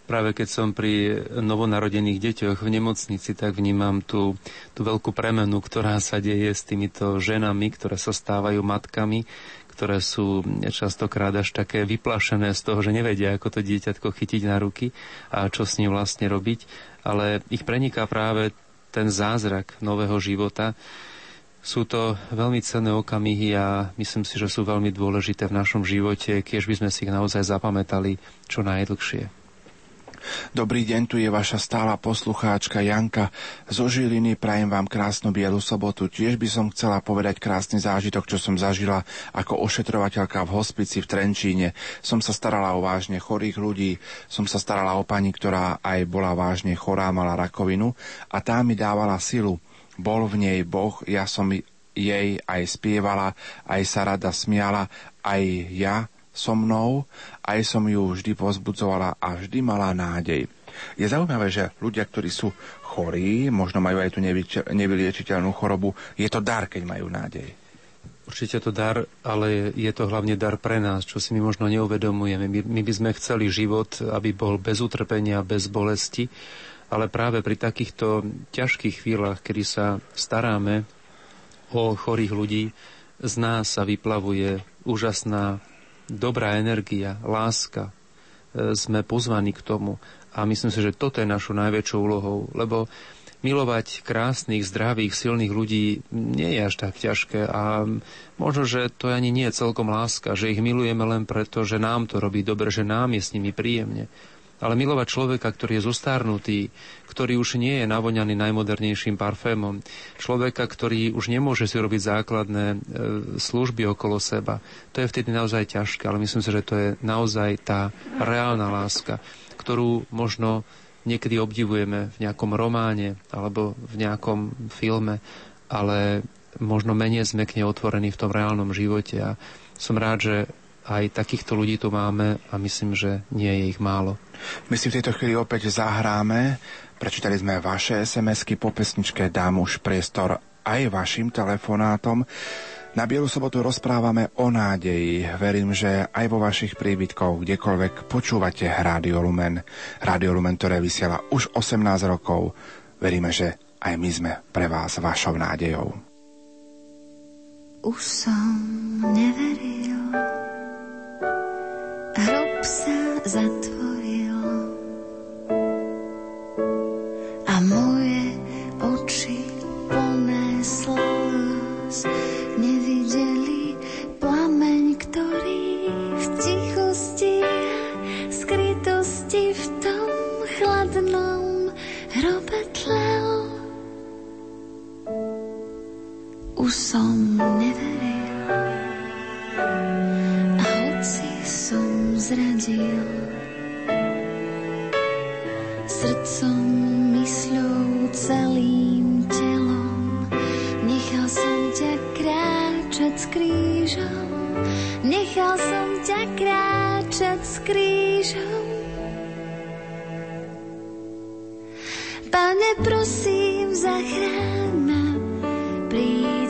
Práve keď som pri novonarodených deťoch v nemocnici, tak vnímam tú, tú veľkú premenu, ktorá sa deje s týmito ženami, ktoré sa stávajú matkami, ktoré sú častokrát až také vyplašené z toho, že nevedia, ako to dieťatko chytiť na ruky a čo s ním vlastne robiť. Ale ich preniká práve ten zázrak nového života. Sú to veľmi cenné okamihy a myslím si, že sú veľmi dôležité v našom živote, keď by sme si ich naozaj zapamätali čo najdlhšie. Dobrý deň, tu je vaša stála poslucháčka Janka. Zo Žiliny prajem vám krásnu bielu sobotu. Tiež by som chcela povedať krásny zážitok, čo som zažila ako ošetrovateľka v hospici v Trenčíne. Som sa starala o vážne chorých ľudí, som sa starala o pani, ktorá aj bola vážne chorá, mala rakovinu a tá mi dávala silu. Bol v nej Boh, ja som jej aj spievala, aj sa rada smiala, aj ja so mnou, aj som ju vždy pozbudzovala a vždy mala nádej. Je zaujímavé, že ľudia, ktorí sú chorí, možno majú aj tú nevyliečiteľnú chorobu, je to dar, keď majú nádej. Určite to dar, ale je to hlavne dar pre nás, čo si my možno neuvedomujeme. My, my by sme chceli život, aby bol bez utrpenia, bez bolesti, ale práve pri takýchto ťažkých chvíľach, kedy sa staráme o chorých ľudí, z nás sa vyplavuje úžasná dobrá energia, láska. E, sme pozvaní k tomu. A myslím si, že toto je našou najväčšou úlohou, lebo milovať krásnych, zdravých, silných ľudí nie je až tak ťažké a možno, že to ani nie je celkom láska, že ich milujeme len preto, že nám to robí dobre, že nám je s nimi príjemne. Ale milovať človeka, ktorý je zostárnutý, ktorý už nie je navoňaný najmodernejším parfémom, človeka, ktorý už nemôže si robiť základné e, služby okolo seba, to je vtedy naozaj ťažké, ale myslím si, že to je naozaj tá reálna láska, ktorú možno niekedy obdivujeme v nejakom románe alebo v nejakom filme, ale možno menej sme k nej otvorení v tom reálnom živote. A som rád, že aj takýchto ľudí tu máme a myslím, že nie je ich málo. My si v tejto chvíli opäť zahráme. Prečítali sme vaše SMS-ky po pesničke, dám už priestor aj vašim telefonátom. Na Bielu sobotu rozprávame o nádeji. Verím, že aj vo vašich príbytkoch, kdekoľvek počúvate Rádio Lumen. Rádio Lumen, ktoré vysiela už 18 rokov. Veríme, že aj my sme pre vás vašou nádejou. Už som neveril, hrob sa zatvoril a moje oči plné slz nevideli plameň, ktorý v tichosti skrytosti v tom chladnom hrobe tlel. Už som neveril zradil. Srdcom, mysľou, celým telom nechal som ťa kráčať s krížom. Nechal som ťa kráčať s krížom. Pane, prosím, zachráň ma, príď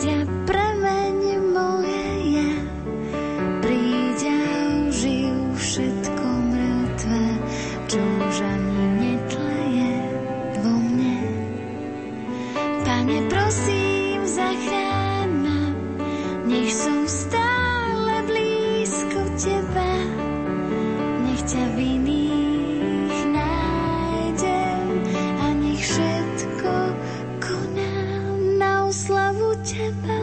nech ťa a nech všetko konám na oslavu teba.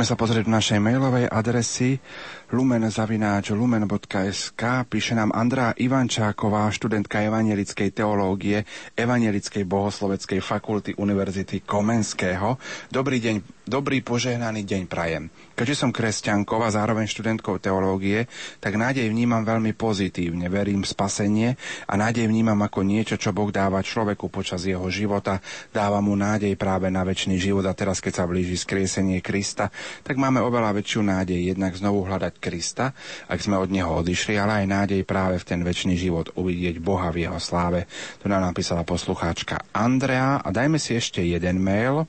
Poďme sa pozrieť do našej mailovej adresy lumen.lumen.sk píše nám Andrá Ivančáková, študentka evangelickej teológie Evangelickej bohosloveckej fakulty Univerzity Komenského. Dobrý deň, dobrý požehnaný deň prajem. Keďže som kresťankou a zároveň študentkou teológie, tak nádej vnímam veľmi pozitívne. Verím v spasenie a nádej vnímam ako niečo, čo Boh dáva človeku počas jeho života. Dáva mu nádej práve na väčší život a teraz, keď sa blíži skriesenie Krista, tak máme oveľa väčšiu nádej jednak znovu hľadať Krista, ak sme od Neho odišli, ale aj nádej práve v ten väčší život uvidieť Boha v Jeho sláve. To nám napísala poslucháčka Andrea a dajme si ešte jeden mail.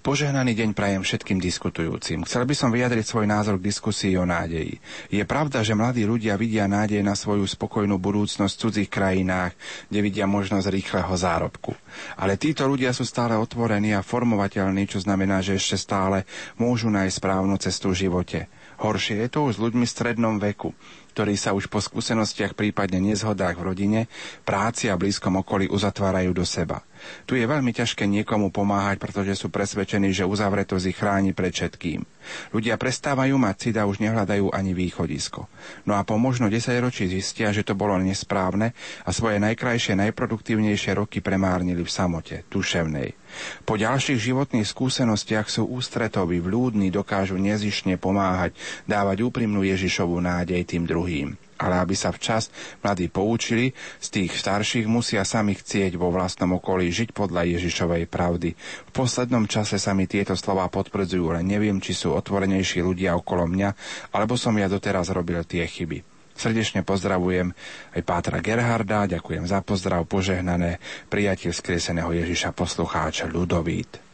Požehnaný deň prajem všetkým diskutujúcim. Chcel by som vyjadriť svoj názor k diskusii o nádeji. Je pravda, že mladí ľudia vidia nádej na svoju spokojnú budúcnosť v cudzích krajinách, kde vidia možnosť rýchleho zárobku. Ale títo ľudia sú stále otvorení a formovateľní, čo znamená, že ešte stále môžu nájsť správnu cestu v živote. Horšie je to už s ľuďmi v strednom veku, ktorí sa už po skúsenostiach, prípadne nezhodách v rodine, práci a blízkom okolí uzatvárajú do seba. Tu je veľmi ťažké niekomu pomáhať, pretože sú presvedčení, že uzavretosť ich chráni pred všetkým. Ľudia prestávajú mať cit a už nehľadajú ani východisko. No a po možno 10 ročí zistia, že to bolo nesprávne a svoje najkrajšie, najproduktívnejšie roky premárnili v samote, tuševnej. Po ďalších životných skúsenostiach sú ústretoví, vľúdni, dokážu nezišne pomáhať, dávať úprimnú Ježišovú nádej tým druhým ale aby sa včas mladí poučili, z tých starších musia sami chcieť vo vlastnom okolí žiť podľa Ježišovej pravdy. V poslednom čase sa mi tieto slova potvrdzujú, len neviem, či sú otvorenejší ľudia okolo mňa, alebo som ja doteraz robil tie chyby. Srdečne pozdravujem aj Pátra Gerharda, ďakujem za pozdrav, požehnané prijatie skrieseného Ježiša poslucháča Ludovít.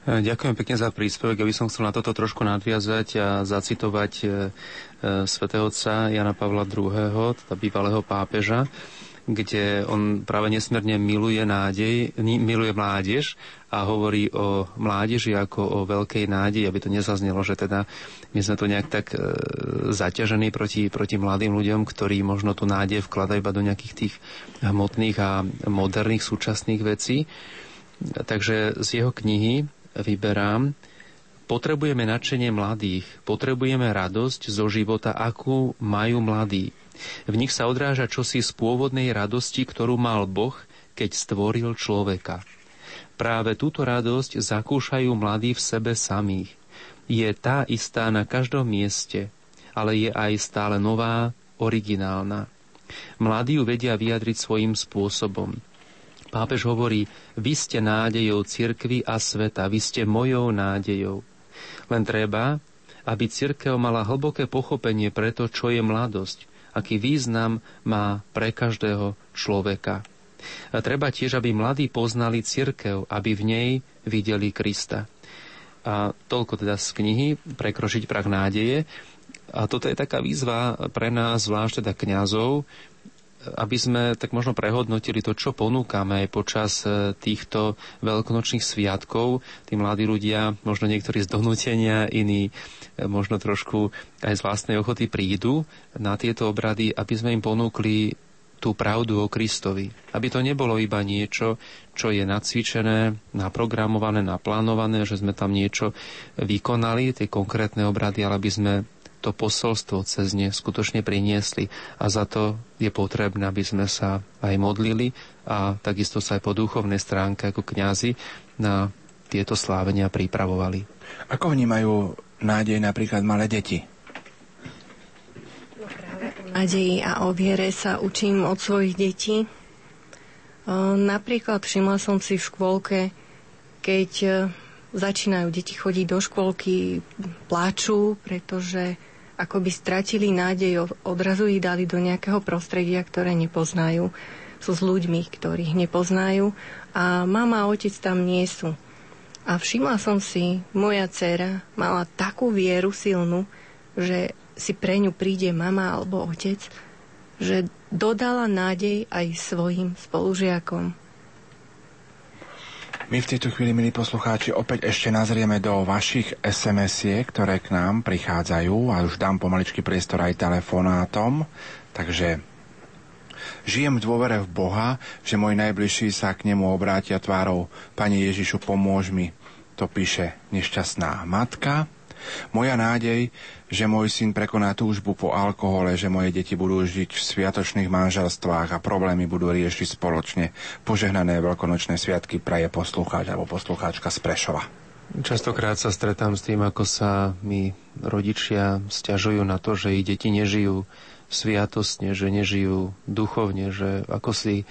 Ďakujem pekne za príspevok. Ja by som chcel na toto trošku nadviazať a zacitovať e, e, svätého otca Jana Pavla II., teda bývalého pápeža, kde on práve nesmierne miluje nádej, miluje mládež a hovorí o mládeži ako o veľkej nádeji, aby to nezaznelo, že teda my sme tu nejak tak e, zaťažení proti, proti mladým ľuďom, ktorí možno tu nádej vkladajú iba do nejakých tých hmotných a moderných súčasných vecí. Takže z jeho knihy vyberám, potrebujeme nadšenie mladých, potrebujeme radosť zo života, akú majú mladí. V nich sa odráža čosi z pôvodnej radosti, ktorú mal Boh, keď stvoril človeka. Práve túto radosť zakúšajú mladí v sebe samých. Je tá istá na každom mieste, ale je aj stále nová, originálna. Mladí ju vedia vyjadriť svojim spôsobom. Pápež hovorí, vy ste nádejou cirkvy a sveta, vy ste mojou nádejou. Len treba, aby cirkev mala hlboké pochopenie pre to, čo je mladosť, aký význam má pre každého človeka. A treba tiež, aby mladí poznali cirkev, aby v nej videli Krista. A toľko teda z knihy Prekročiť prach nádeje. A toto je taká výzva pre nás, zvlášť teda kňazov, aby sme tak možno prehodnotili to, čo ponúkame aj počas e, týchto veľkonočných sviatkov. Tí mladí ľudia, možno niektorí z donútenia, iní e, možno trošku aj z vlastnej ochoty prídu na tieto obrady, aby sme im ponúkli tú pravdu o Kristovi. Aby to nebolo iba niečo, čo je nacvičené, naprogramované, naplánované, že sme tam niečo vykonali, tie konkrétne obrady, ale aby sme to posolstvo cez ne skutočne priniesli. A za to je potrebné, aby sme sa aj modlili a takisto sa aj po duchovnej stránke ako kňazi na tieto slávenia pripravovali. Ako vnímajú nádej napríklad malé deti? No nádeji a o viere sa učím od svojich detí. Napríklad všimla som si v škôlke, keď e, začínajú deti chodiť do škôlky, pláču, pretože ako by stratili nádej, odrazu ich dali do nejakého prostredia, ktoré nepoznajú. Sú s ľuďmi, ktorých nepoznajú a mama a otec tam nie sú. A všimla som si, moja dcera mala takú vieru silnú, že si pre ňu príde mama alebo otec, že dodala nádej aj svojim spolužiakom. My v tejto chvíli, milí poslucháči, opäť ešte nazrieme do vašich SMS-iek, ktoré k nám prichádzajú a už dám pomaličky priestor aj telefonátom. Takže Žijem v dôvere v Boha, že môj najbližší sa k nemu obrátia tvárou Pane Ježišu, pomôž mi. to píše nešťastná matka. Moja nádej, že môj syn prekoná túžbu po alkohole, že moje deti budú žiť v sviatočných manželstvách a problémy budú riešiť spoločne. Požehnané veľkonočné sviatky praje poslucháč alebo poslucháčka z Prešova. Častokrát sa stretám s tým, ako sa mi rodičia stiažujú na to, že ich deti nežijú sviatostne, že nežijú duchovne, že ako si e,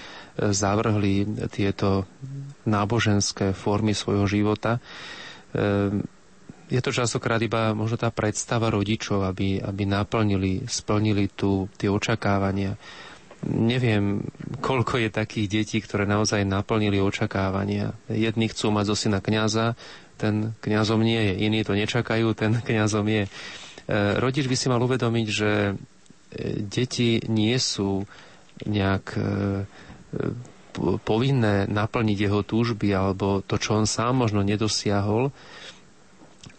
zavrhli tieto náboženské formy svojho života. E, je to častokrát iba možno tá predstava rodičov, aby, aby naplnili, splnili tu tie očakávania. Neviem, koľko je takých detí, ktoré naozaj naplnili očakávania. Jedni chcú mať zo syna kniaza, ten kňazom nie je. Iní to nečakajú, ten kňazom je. E, rodič by si mal uvedomiť, že deti nie sú nejak e, povinné naplniť jeho túžby alebo to, čo on sám možno nedosiahol,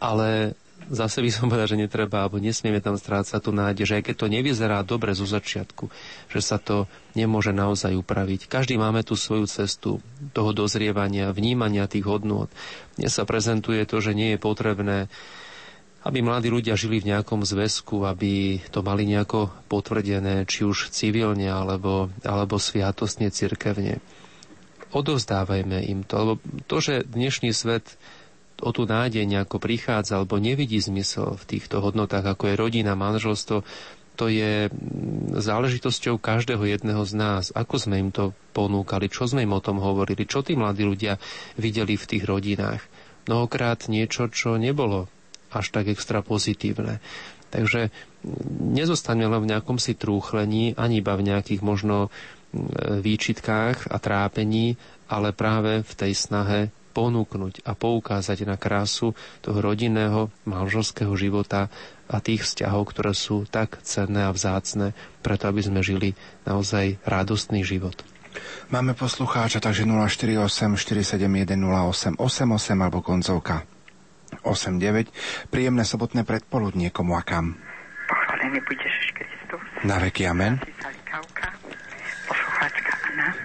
ale zase by som povedal, že netreba, alebo nesmieme tam strácať tú nádej, že aj keď to nevyzerá dobre zo začiatku, že sa to nemôže naozaj upraviť. Každý máme tú svoju cestu toho dozrievania, vnímania tých hodnôt. Dnes sa prezentuje to, že nie je potrebné aby mladí ľudia žili v nejakom zväzku, aby to mali nejako potvrdené, či už civilne, alebo, alebo sviatostne, cirkevne. Odovzdávajme im to, lebo to, že dnešný svet o tú nádej nejako prichádza, alebo nevidí zmysel v týchto hodnotách, ako je rodina, manželstvo, to je záležitosťou každého jedného z nás. Ako sme im to ponúkali, čo sme im o tom hovorili, čo tí mladí ľudia videli v tých rodinách. Mnohokrát niečo, čo nebolo až tak extra pozitívne. Takže nezostaneme len v nejakom si trúchlení, ani iba v nejakých možno výčitkách a trápení, ale práve v tej snahe ponúknuť a poukázať na krásu toho rodinného, manželského života a tých vzťahov, ktoré sú tak cenné a vzácne, preto aby sme žili naozaj radostný život. Máme poslucháča, takže 048 471 0888 alebo koncovka 8.9. Príjemné sobotné predpoludnie komu a kam. Pochválený budeš Kristus. Na veky amen.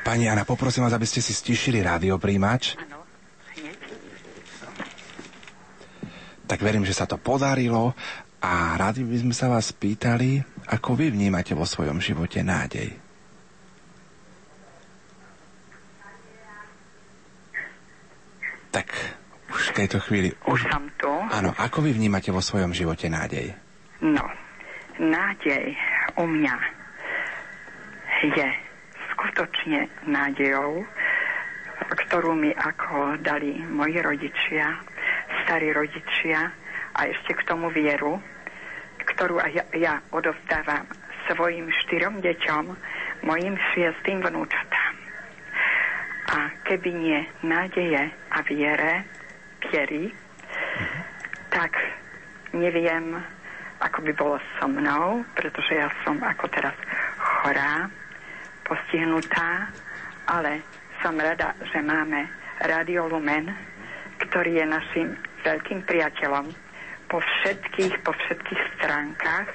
Pani Anna, poprosím vás, aby ste si stišili rádiopríjimač. Áno, hneď. Tak verím, že sa to podarilo a rádi by sme sa vás pýtali, ako vy vnímate vo svojom živote nádej. Tak už v tejto chvíli. Už som tu. Áno, ako vy vnímate vo svojom živote nádej? No, nádej u mňa je skutočne nádejou, ktorú mi ako dali moji rodičia, starí rodičia a ešte k tomu vieru, ktorú aj ja, ja odovzdávam svojim štyrom deťom, mojim šiestým vnúčatám. A keby nie nádeje a viere, mm-hmm. tak neviem, ako by bolo so mnou, pretože ja som ako teraz chorá, postihnutá, ale som rada, že máme Radio Lumen, ktorý je našim veľkým priateľom po všetkých, po všetkých stránkach.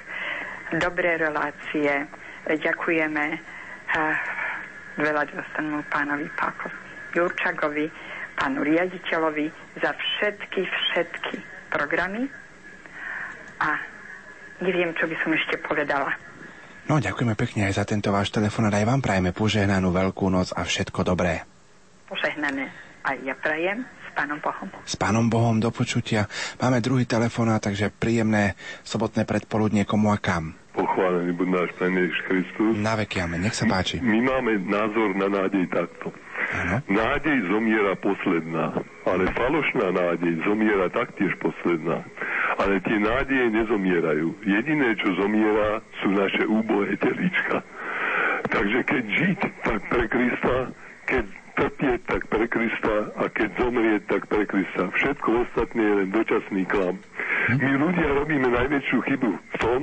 Dobré relácie. Ďakujeme uh, veľa dostanú pánovi Páko Jurčagovi, pánu riaditeľovi za všetky, všetky programy a neviem, čo by som ešte povedala. No, ďakujeme pekne aj za tento váš telefon a aj vám prajeme požehnanú veľkú noc a všetko dobré. Požehnané aj ja prajem Pánom Bohom. S Pánom Bohom do počutia. Máme druhý telefon, takže príjemné sobotné predpoludnie komu a kam. Pochválený buď náš Pán Ježiš Kristus. Na veky, amen. Nech sa páči. My máme názor na nádej takto. Ano. Nádej zomiera posledná, ale falošná nádej zomiera taktiež posledná. Ale tie nádeje nezomierajú. Jediné, čo zomiera, sú naše úbohé telička. Takže keď žiť, tak pre Krista, keď trpieť, tak pre Krista a keď zomrieť, tak pre Krista. Všetko ostatné je len dočasný klam. My ľudia robíme najväčšiu chybu v tom,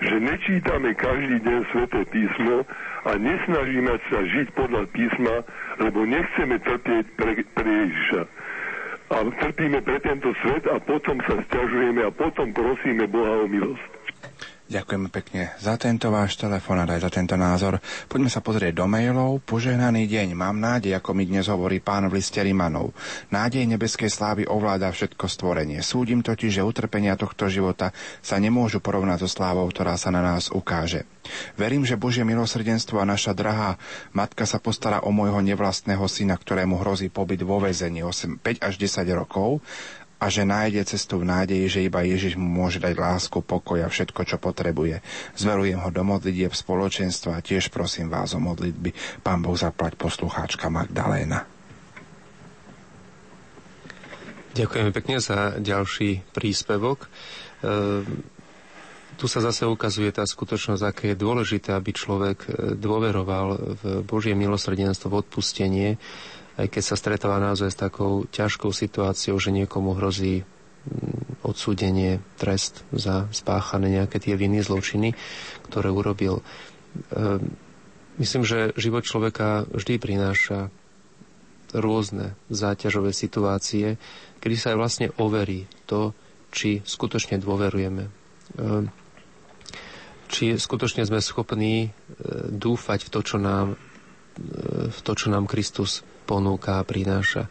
že nečítame každý deň sveté písmo a nesnažíme sa žiť podľa písma, lebo nechceme trpieť pre, pre Ježiša. A trpíme pre tento svet a potom sa stiažujeme a potom prosíme Boha o milosť. Ďakujeme pekne za tento váš telefon a aj za tento názor. Poďme sa pozrieť do mailov. Požehnaný deň. Mám nádej, ako mi dnes hovorí pán v liste Rimanov. Nádej nebeskej slávy ovláda všetko stvorenie. Súdim totiž, že utrpenia tohto života sa nemôžu porovnať so slávou, ktorá sa na nás ukáže. Verím, že Božie milosrdenstvo a naša drahá matka sa postará o môjho nevlastného syna, ktorému hrozí pobyt vo väzení 8, 5 až 10 rokov a že nájde cestu v nádeji, že iba Ježiš mu môže dať lásku, pokoj a všetko, čo potrebuje. Zverujem ho do modlitieb spoločenstva a tiež prosím vás o modlitby. Pán Boh zaplať poslucháčka Magdaléna. Ďakujeme pekne za ďalší príspevok. E, tu sa zase ukazuje tá skutočnosť, aké je dôležité, aby človek e, dôveroval v Božie milosrdenstvo, v odpustenie, aj keď sa stretáva naozaj s takou ťažkou situáciou, že niekomu hrozí mm, odsúdenie, trest za spáchané nejaké tie viny, zločiny, ktoré urobil. Ehm, myslím, že život človeka vždy prináša rôzne záťažové situácie, kedy sa aj vlastne overí to, či skutočne dôverujeme. Ehm, či skutočne sme schopní e, dúfať v to, čo nám, e, v to, čo nám Kristus ponúka a prináša. E,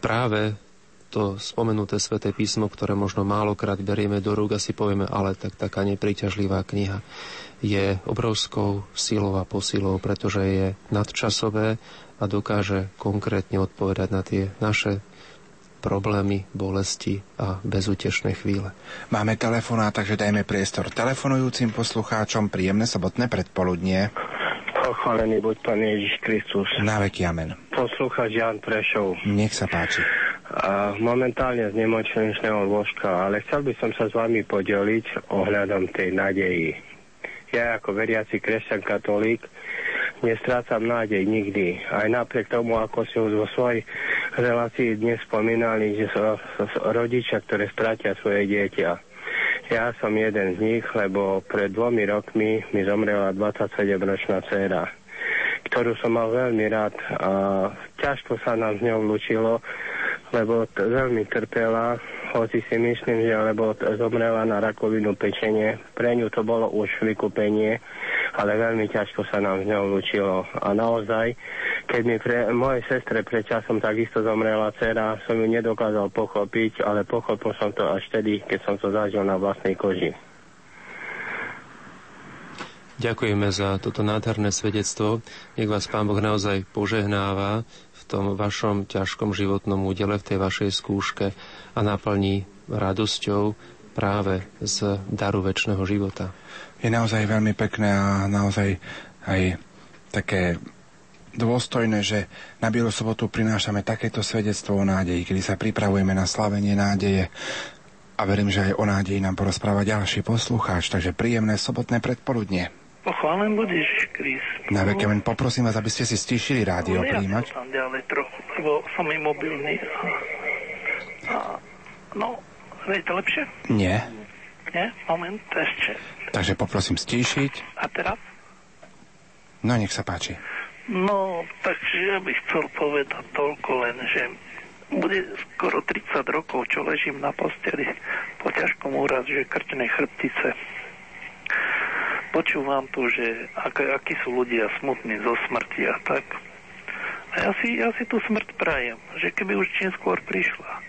práve to spomenuté sväté písmo, ktoré možno málokrát berieme do rúk a si povieme, ale tak taká nepriťažlivá kniha je obrovskou silou a posilou, pretože je nadčasové a dokáže konkrétne odpovedať na tie naše problémy, bolesti a bezutešné chvíle. Máme telefonát, takže dajme priestor telefonujúcim poslucháčom. Príjemné sobotné predpoludnie. Pochválený buď Pán Ježiš Kristus. Na veky amen. Poslúchač Jan Prešov. Nech sa páči. A momentálne z nemocničného lôžka, ale chcel by som sa s vami podeliť ohľadom tej nádeji. Ja ako veriaci kresťan katolík nestrácam nádej nikdy. Aj napriek tomu, ako si už vo svojej relácii dnes spomínali, že sú rodičia, ktoré stratia svoje dieťa ja som jeden z nich, lebo pred dvomi rokmi mi zomrela 27-ročná dcéra, ktorú som mal veľmi rád a ťažko sa nám s ňou lúčilo, lebo t- veľmi trpela, hoci si myslím, že lebo t- zomrela na rakovinu pečenie. Pre ňu to bolo už vykúpenie, ale veľmi ťažko sa nám s ňou lúčilo. A naozaj keď mi pre mojej sestre pred časom takisto zomrela dcera, som ju nedokázal pochopiť, ale pochopil som to až vtedy, keď som to zažil na vlastnej koži. Ďakujeme za toto nádherné svedectvo. Nech vás Pán Boh naozaj požehnáva v tom vašom ťažkom životnom údele, v tej vašej skúške a naplní radosťou práve z daru väčšného života. Je naozaj veľmi pekné a naozaj aj také dôstojné, že na Bielu sobotu prinášame takéto svedectvo o nádeji, kedy sa pripravujeme na slavenie nádeje a verím, že aj o nádeji nám porozpráva ďalší poslucháč, takže príjemné sobotné predpoludnie. Pochválen budeš, Kris. Na veke, len poprosím vás, aby ste si stíšili rádio no, príjmať. Ja ďalej trochu, lebo som imobilný. A, no, viete lepšie? Nie. Nie? Moment, ešte. Takže poprosím stíšiť. A teraz? No, nech sa páči. No, takže ja bych chcel povedať toľko len, že bude skoro 30 rokov, čo ležím na posteli po ťažkom úrazu, že krčnej chrbtice. Počúvam tu, že ak, akí sú ľudia smutní zo smrti a tak. A ja si, ja si tú smrť prajem, že keby už čím skôr prišla.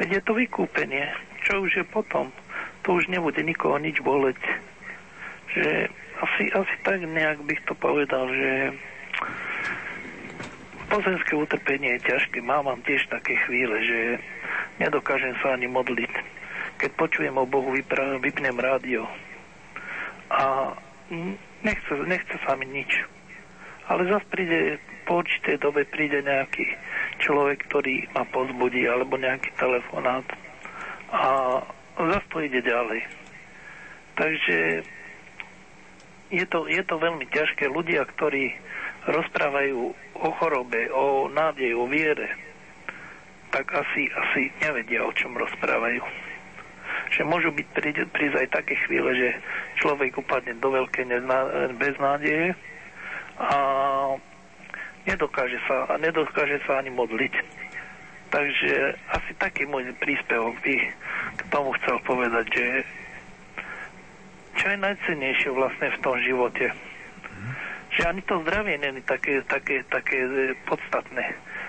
Veď je to vykúpenie. Čo už je potom? To už nebude nikoho nič boleť. Že asi, asi tak nejak bych to povedal, že Pozemské utrpenie je ťažké. Mám, mám tiež také chvíle, že nedokážem sa ani modliť. Keď počujem o Bohu, vypra- vypnem rádio a nechce, nechce sa mi nič. Ale zase príde, po určitej dobe príde nejaký človek, ktorý ma pozbudí, alebo nejaký telefonát a zase to ide ďalej. Takže je to, je to veľmi ťažké. Ľudia, ktorí rozprávajú o chorobe, o nádej, o viere, tak asi, asi nevedia, o čom rozprávajú. Že môžu byť prísť aj také chvíle, že človek upadne do veľkej beznádeje a nedokáže sa, a nedokáže sa ani modliť. Takže asi taký môj príspevok by k tomu chcel povedať, že čo je najcennejšie vlastne v tom živote. Že ani to zdravie není také, také, také e, podstatné,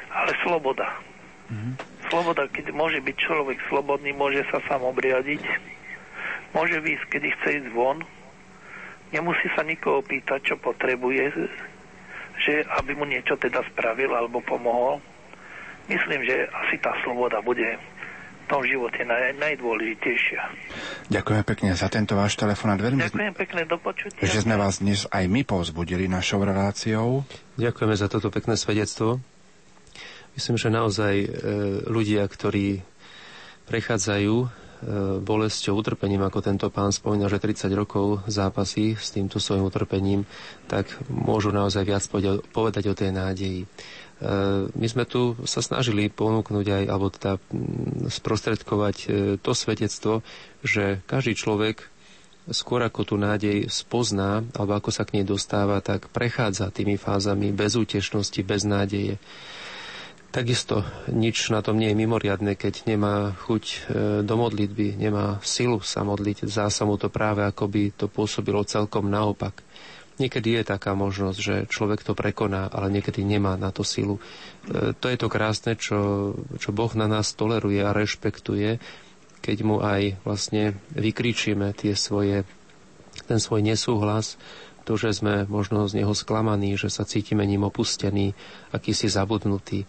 ale sloboda. Sloboda, keď môže byť človek slobodný, môže sa sám obriadiť, môže výjsť, kedy chce ísť von, nemusí sa nikoho pýtať, čo potrebuje, že aby mu niečo teda spravil alebo pomohol. Myslím, že asi tá sloboda bude tom živote naj, najdôležitejšia. Ďakujem pekne za tento váš telefón. Ďakujem pekne, do počutia. Že sme vás dnes aj my povzbudili našou reláciou. Ďakujeme za toto pekné svedectvo. Myslím, že naozaj e, ľudia, ktorí prechádzajú e, bolesťou, utrpením, ako tento pán spomínal, že 30 rokov zápasí s týmto svojim utrpením, tak môžu naozaj viac povedať o tej nádeji. E, my sme tu sa snažili ponúknuť aj, alebo teda sprostredkovať to svedectvo, že každý človek skôr ako tú nádej spozná, alebo ako sa k nej dostáva, tak prechádza tými fázami bezútešnosti, bez nádeje. Takisto nič na tom nie je mimoriadne, keď nemá chuť e, do modlitby, nemá silu sa modliť. Zdá sa mu to práve, ako by to pôsobilo celkom naopak. Niekedy je taká možnosť, že človek to prekoná, ale niekedy nemá na to silu. E, to je to krásne, čo, čo Boh na nás toleruje a rešpektuje, keď mu aj vlastne vykričíme tie svoje, ten svoj nesúhlas, to, že sme možno z neho sklamaní, že sa cítime ním opustení, akýsi zabudnutí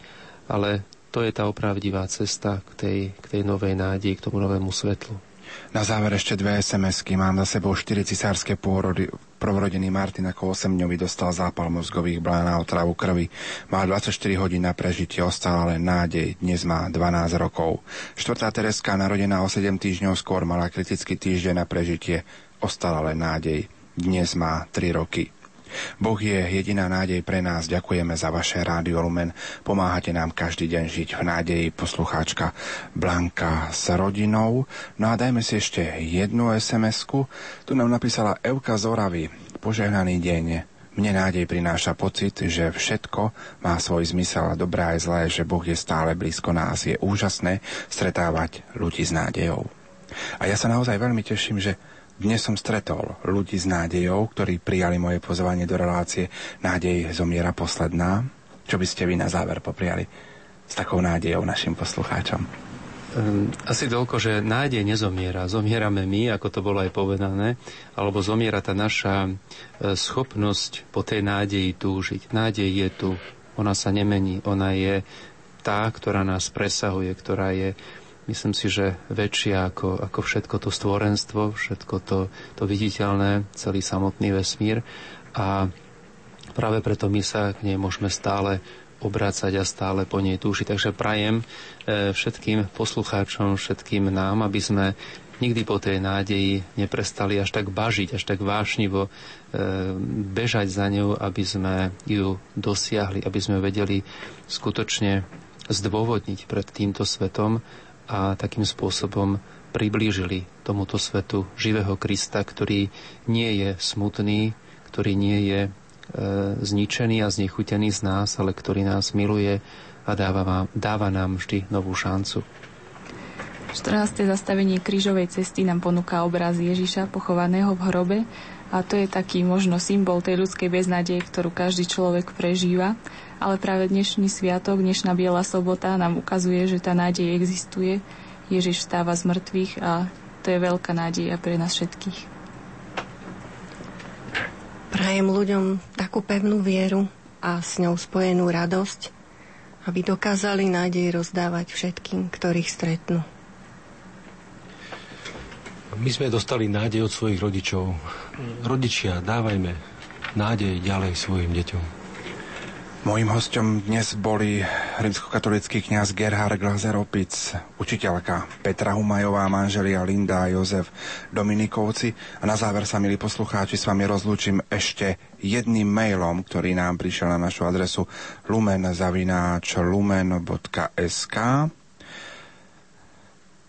ale to je tá opravdivá cesta k tej, k tej novej nádeji, k tomu novému svetlu. Na záver ešte dve SMS-ky. Mám za sebou štyri cisárske pôrody. Prvorodený Martin ako 8 dňový dostal zápal mozgových blán a otravu krvi. Mal 24 hodín na prežitie, ostala len nádej. Dnes má 12 rokov. Štvrtá Tereska, narodená o 7 týždňov skôr, mala kritický týždeň na prežitie. Ostala len nádej. Dnes má 3 roky. Boh je jediná nádej pre nás. Ďakujeme za vaše rádio Lumen. Pomáhate nám každý deň žiť v nádeji poslucháčka Blanka s rodinou. No a dajme si ešte jednu SMS-ku. Tu nám napísala Euka Zoravy. Požehnaný deň. Mne nádej prináša pocit, že všetko má svoj zmysel a dobré aj zlé, že Boh je stále blízko nás. Je úžasné stretávať ľudí s nádejou. A ja sa naozaj veľmi teším, že dnes som stretol ľudí s nádejou, ktorí prijali moje pozvanie do relácie Nádej zomiera posledná. Čo by ste vy na záver popriali s takou nádejou našim poslucháčom? Ehm, asi toľko, že nádej nezomiera. Zomierame my, ako to bolo aj povedané, alebo zomiera tá naša e, schopnosť po tej nádeji túžiť. Nádej je tu, ona sa nemení, ona je tá, ktorá nás presahuje, ktorá je myslím si, že väčšia ako, ako všetko to stvorenstvo, všetko to, to viditeľné, celý samotný vesmír. A práve preto my sa k nej môžeme stále obrácať a stále po nej túžiť. Takže prajem e, všetkým poslucháčom, všetkým nám, aby sme nikdy po tej nádeji neprestali až tak bažiť, až tak vášnivo e, bežať za ňou, aby sme ju dosiahli, aby sme vedeli skutočne zdôvodniť pred týmto svetom a takým spôsobom priblížili tomuto svetu živého Krista, ktorý nie je smutný, ktorý nie je e, zničený a znechutený z nás, ale ktorý nás miluje a dáva, dáva nám vždy novú šancu. 14. zastavenie krížovej cesty nám ponúka obraz Ježiša pochovaného v hrobe a to je taký možno symbol tej ľudskej beznádeje, ktorú každý človek prežíva ale práve dnešný sviatok, dnešná Biela sobota nám ukazuje, že tá nádej existuje. Ježiš vstáva z mŕtvych a to je veľká nádej pre nás všetkých. Prajem ľuďom takú pevnú vieru a s ňou spojenú radosť, aby dokázali nádej rozdávať všetkým, ktorých stretnú. My sme dostali nádej od svojich rodičov. Rodičia, dávajme nádej ďalej svojim deťom. Mojím hostom dnes boli rimskokatolický kňaz Gerhard Glazeropic, učiteľka Petra Humajová, manželia Linda a Jozef Dominikovci. A na záver sa, milí poslucháči, s vami rozlúčim ešte jedným mailom, ktorý nám prišiel na našu adresu lumen.sk.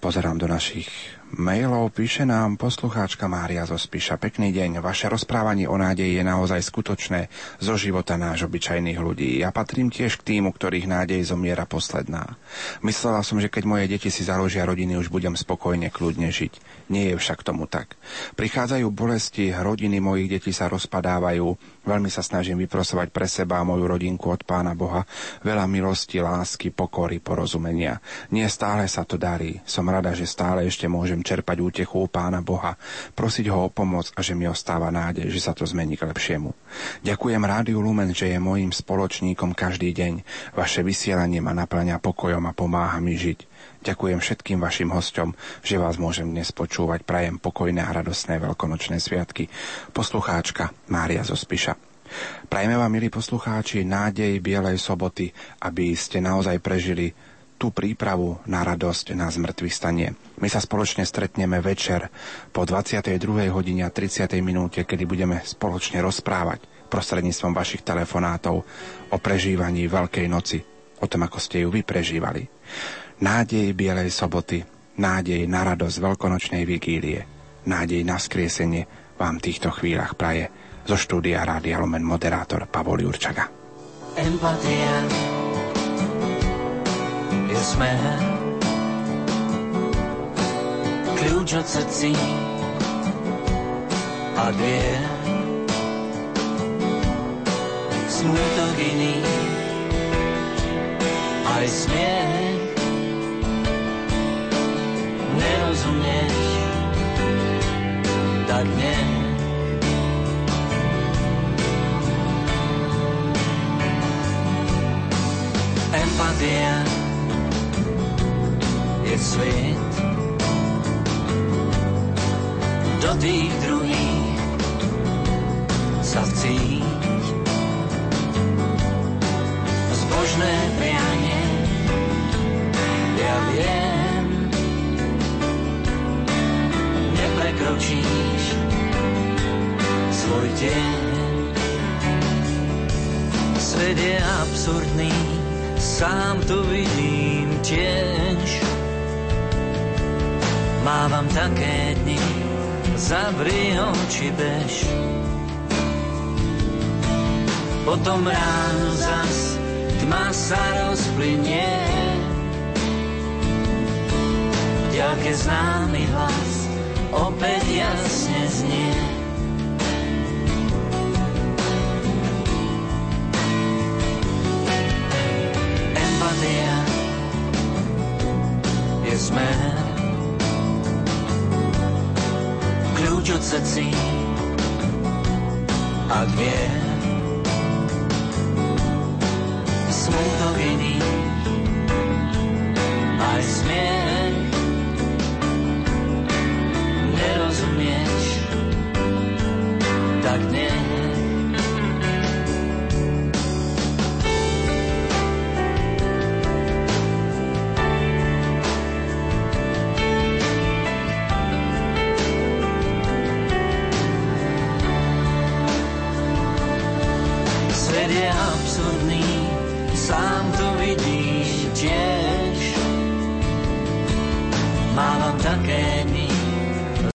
Pozerám do našich mailov píše nám poslucháčka Mária zo Spiša. Pekný deň, vaše rozprávanie o nádeji je naozaj skutočné zo života náš obyčajných ľudí. Ja patrím tiež k týmu, ktorých nádej zomiera posledná. Myslela som, že keď moje deti si založia rodiny, už budem spokojne, kľudne žiť. Nie je však tomu tak. Prichádzajú bolesti, rodiny mojich detí sa rozpadávajú, veľmi sa snažím vyprosovať pre seba a moju rodinku od Pána Boha veľa milosti, lásky, pokory, porozumenia. Nie stále sa to darí. Som rada, že stále ešte môžem čerpať útechu u Pána Boha, prosiť ho o pomoc a že mi ostáva nádej, že sa to zmení k lepšiemu. Ďakujem Rádiu Lumen, že je mojím spoločníkom každý deň. Vaše vysielanie ma naplňa pokojom a pomáha mi žiť. Ďakujem všetkým vašim hostom, že vás môžem dnes počúvať. Prajem pokojné a radosné veľkonočné sviatky. Poslucháčka Mária zo Spiša. Prajeme vám, milí poslucháči, nádej Bielej soboty, aby ste naozaj prežili tú prípravu na radosť na zmrtvých stanie. My sa spoločne stretneme večer po 22. hodine a 30. minúte, kedy budeme spoločne rozprávať prostredníctvom vašich telefonátov o prežívaní Veľkej noci, o tom, ako ste ju vy prežívali nádej Bielej soboty, nádej na radosť veľkonočnej vigílie, nádej na skriesenie vám v týchto chvíľach praje zo štúdia Rádia Lumen moderátor Pavol Jurčaga. Empatia je smer kľúč od srdcí a dvier smutok iný aj smiech nerozumieš, tak nie. Empatia je svet do tých druhých sa vcíť zbožné prianie ja viem prekročíš svoj deň. Svet je absurdný, sám to vidím tiež. Mávam také dni, zavri oči bež. Potom ráno zas tma sa rozplynie. Ďalke známy hlas opäť jasne znie. Empatia je smer, srdcí a vier. Smutok iný, aj smiech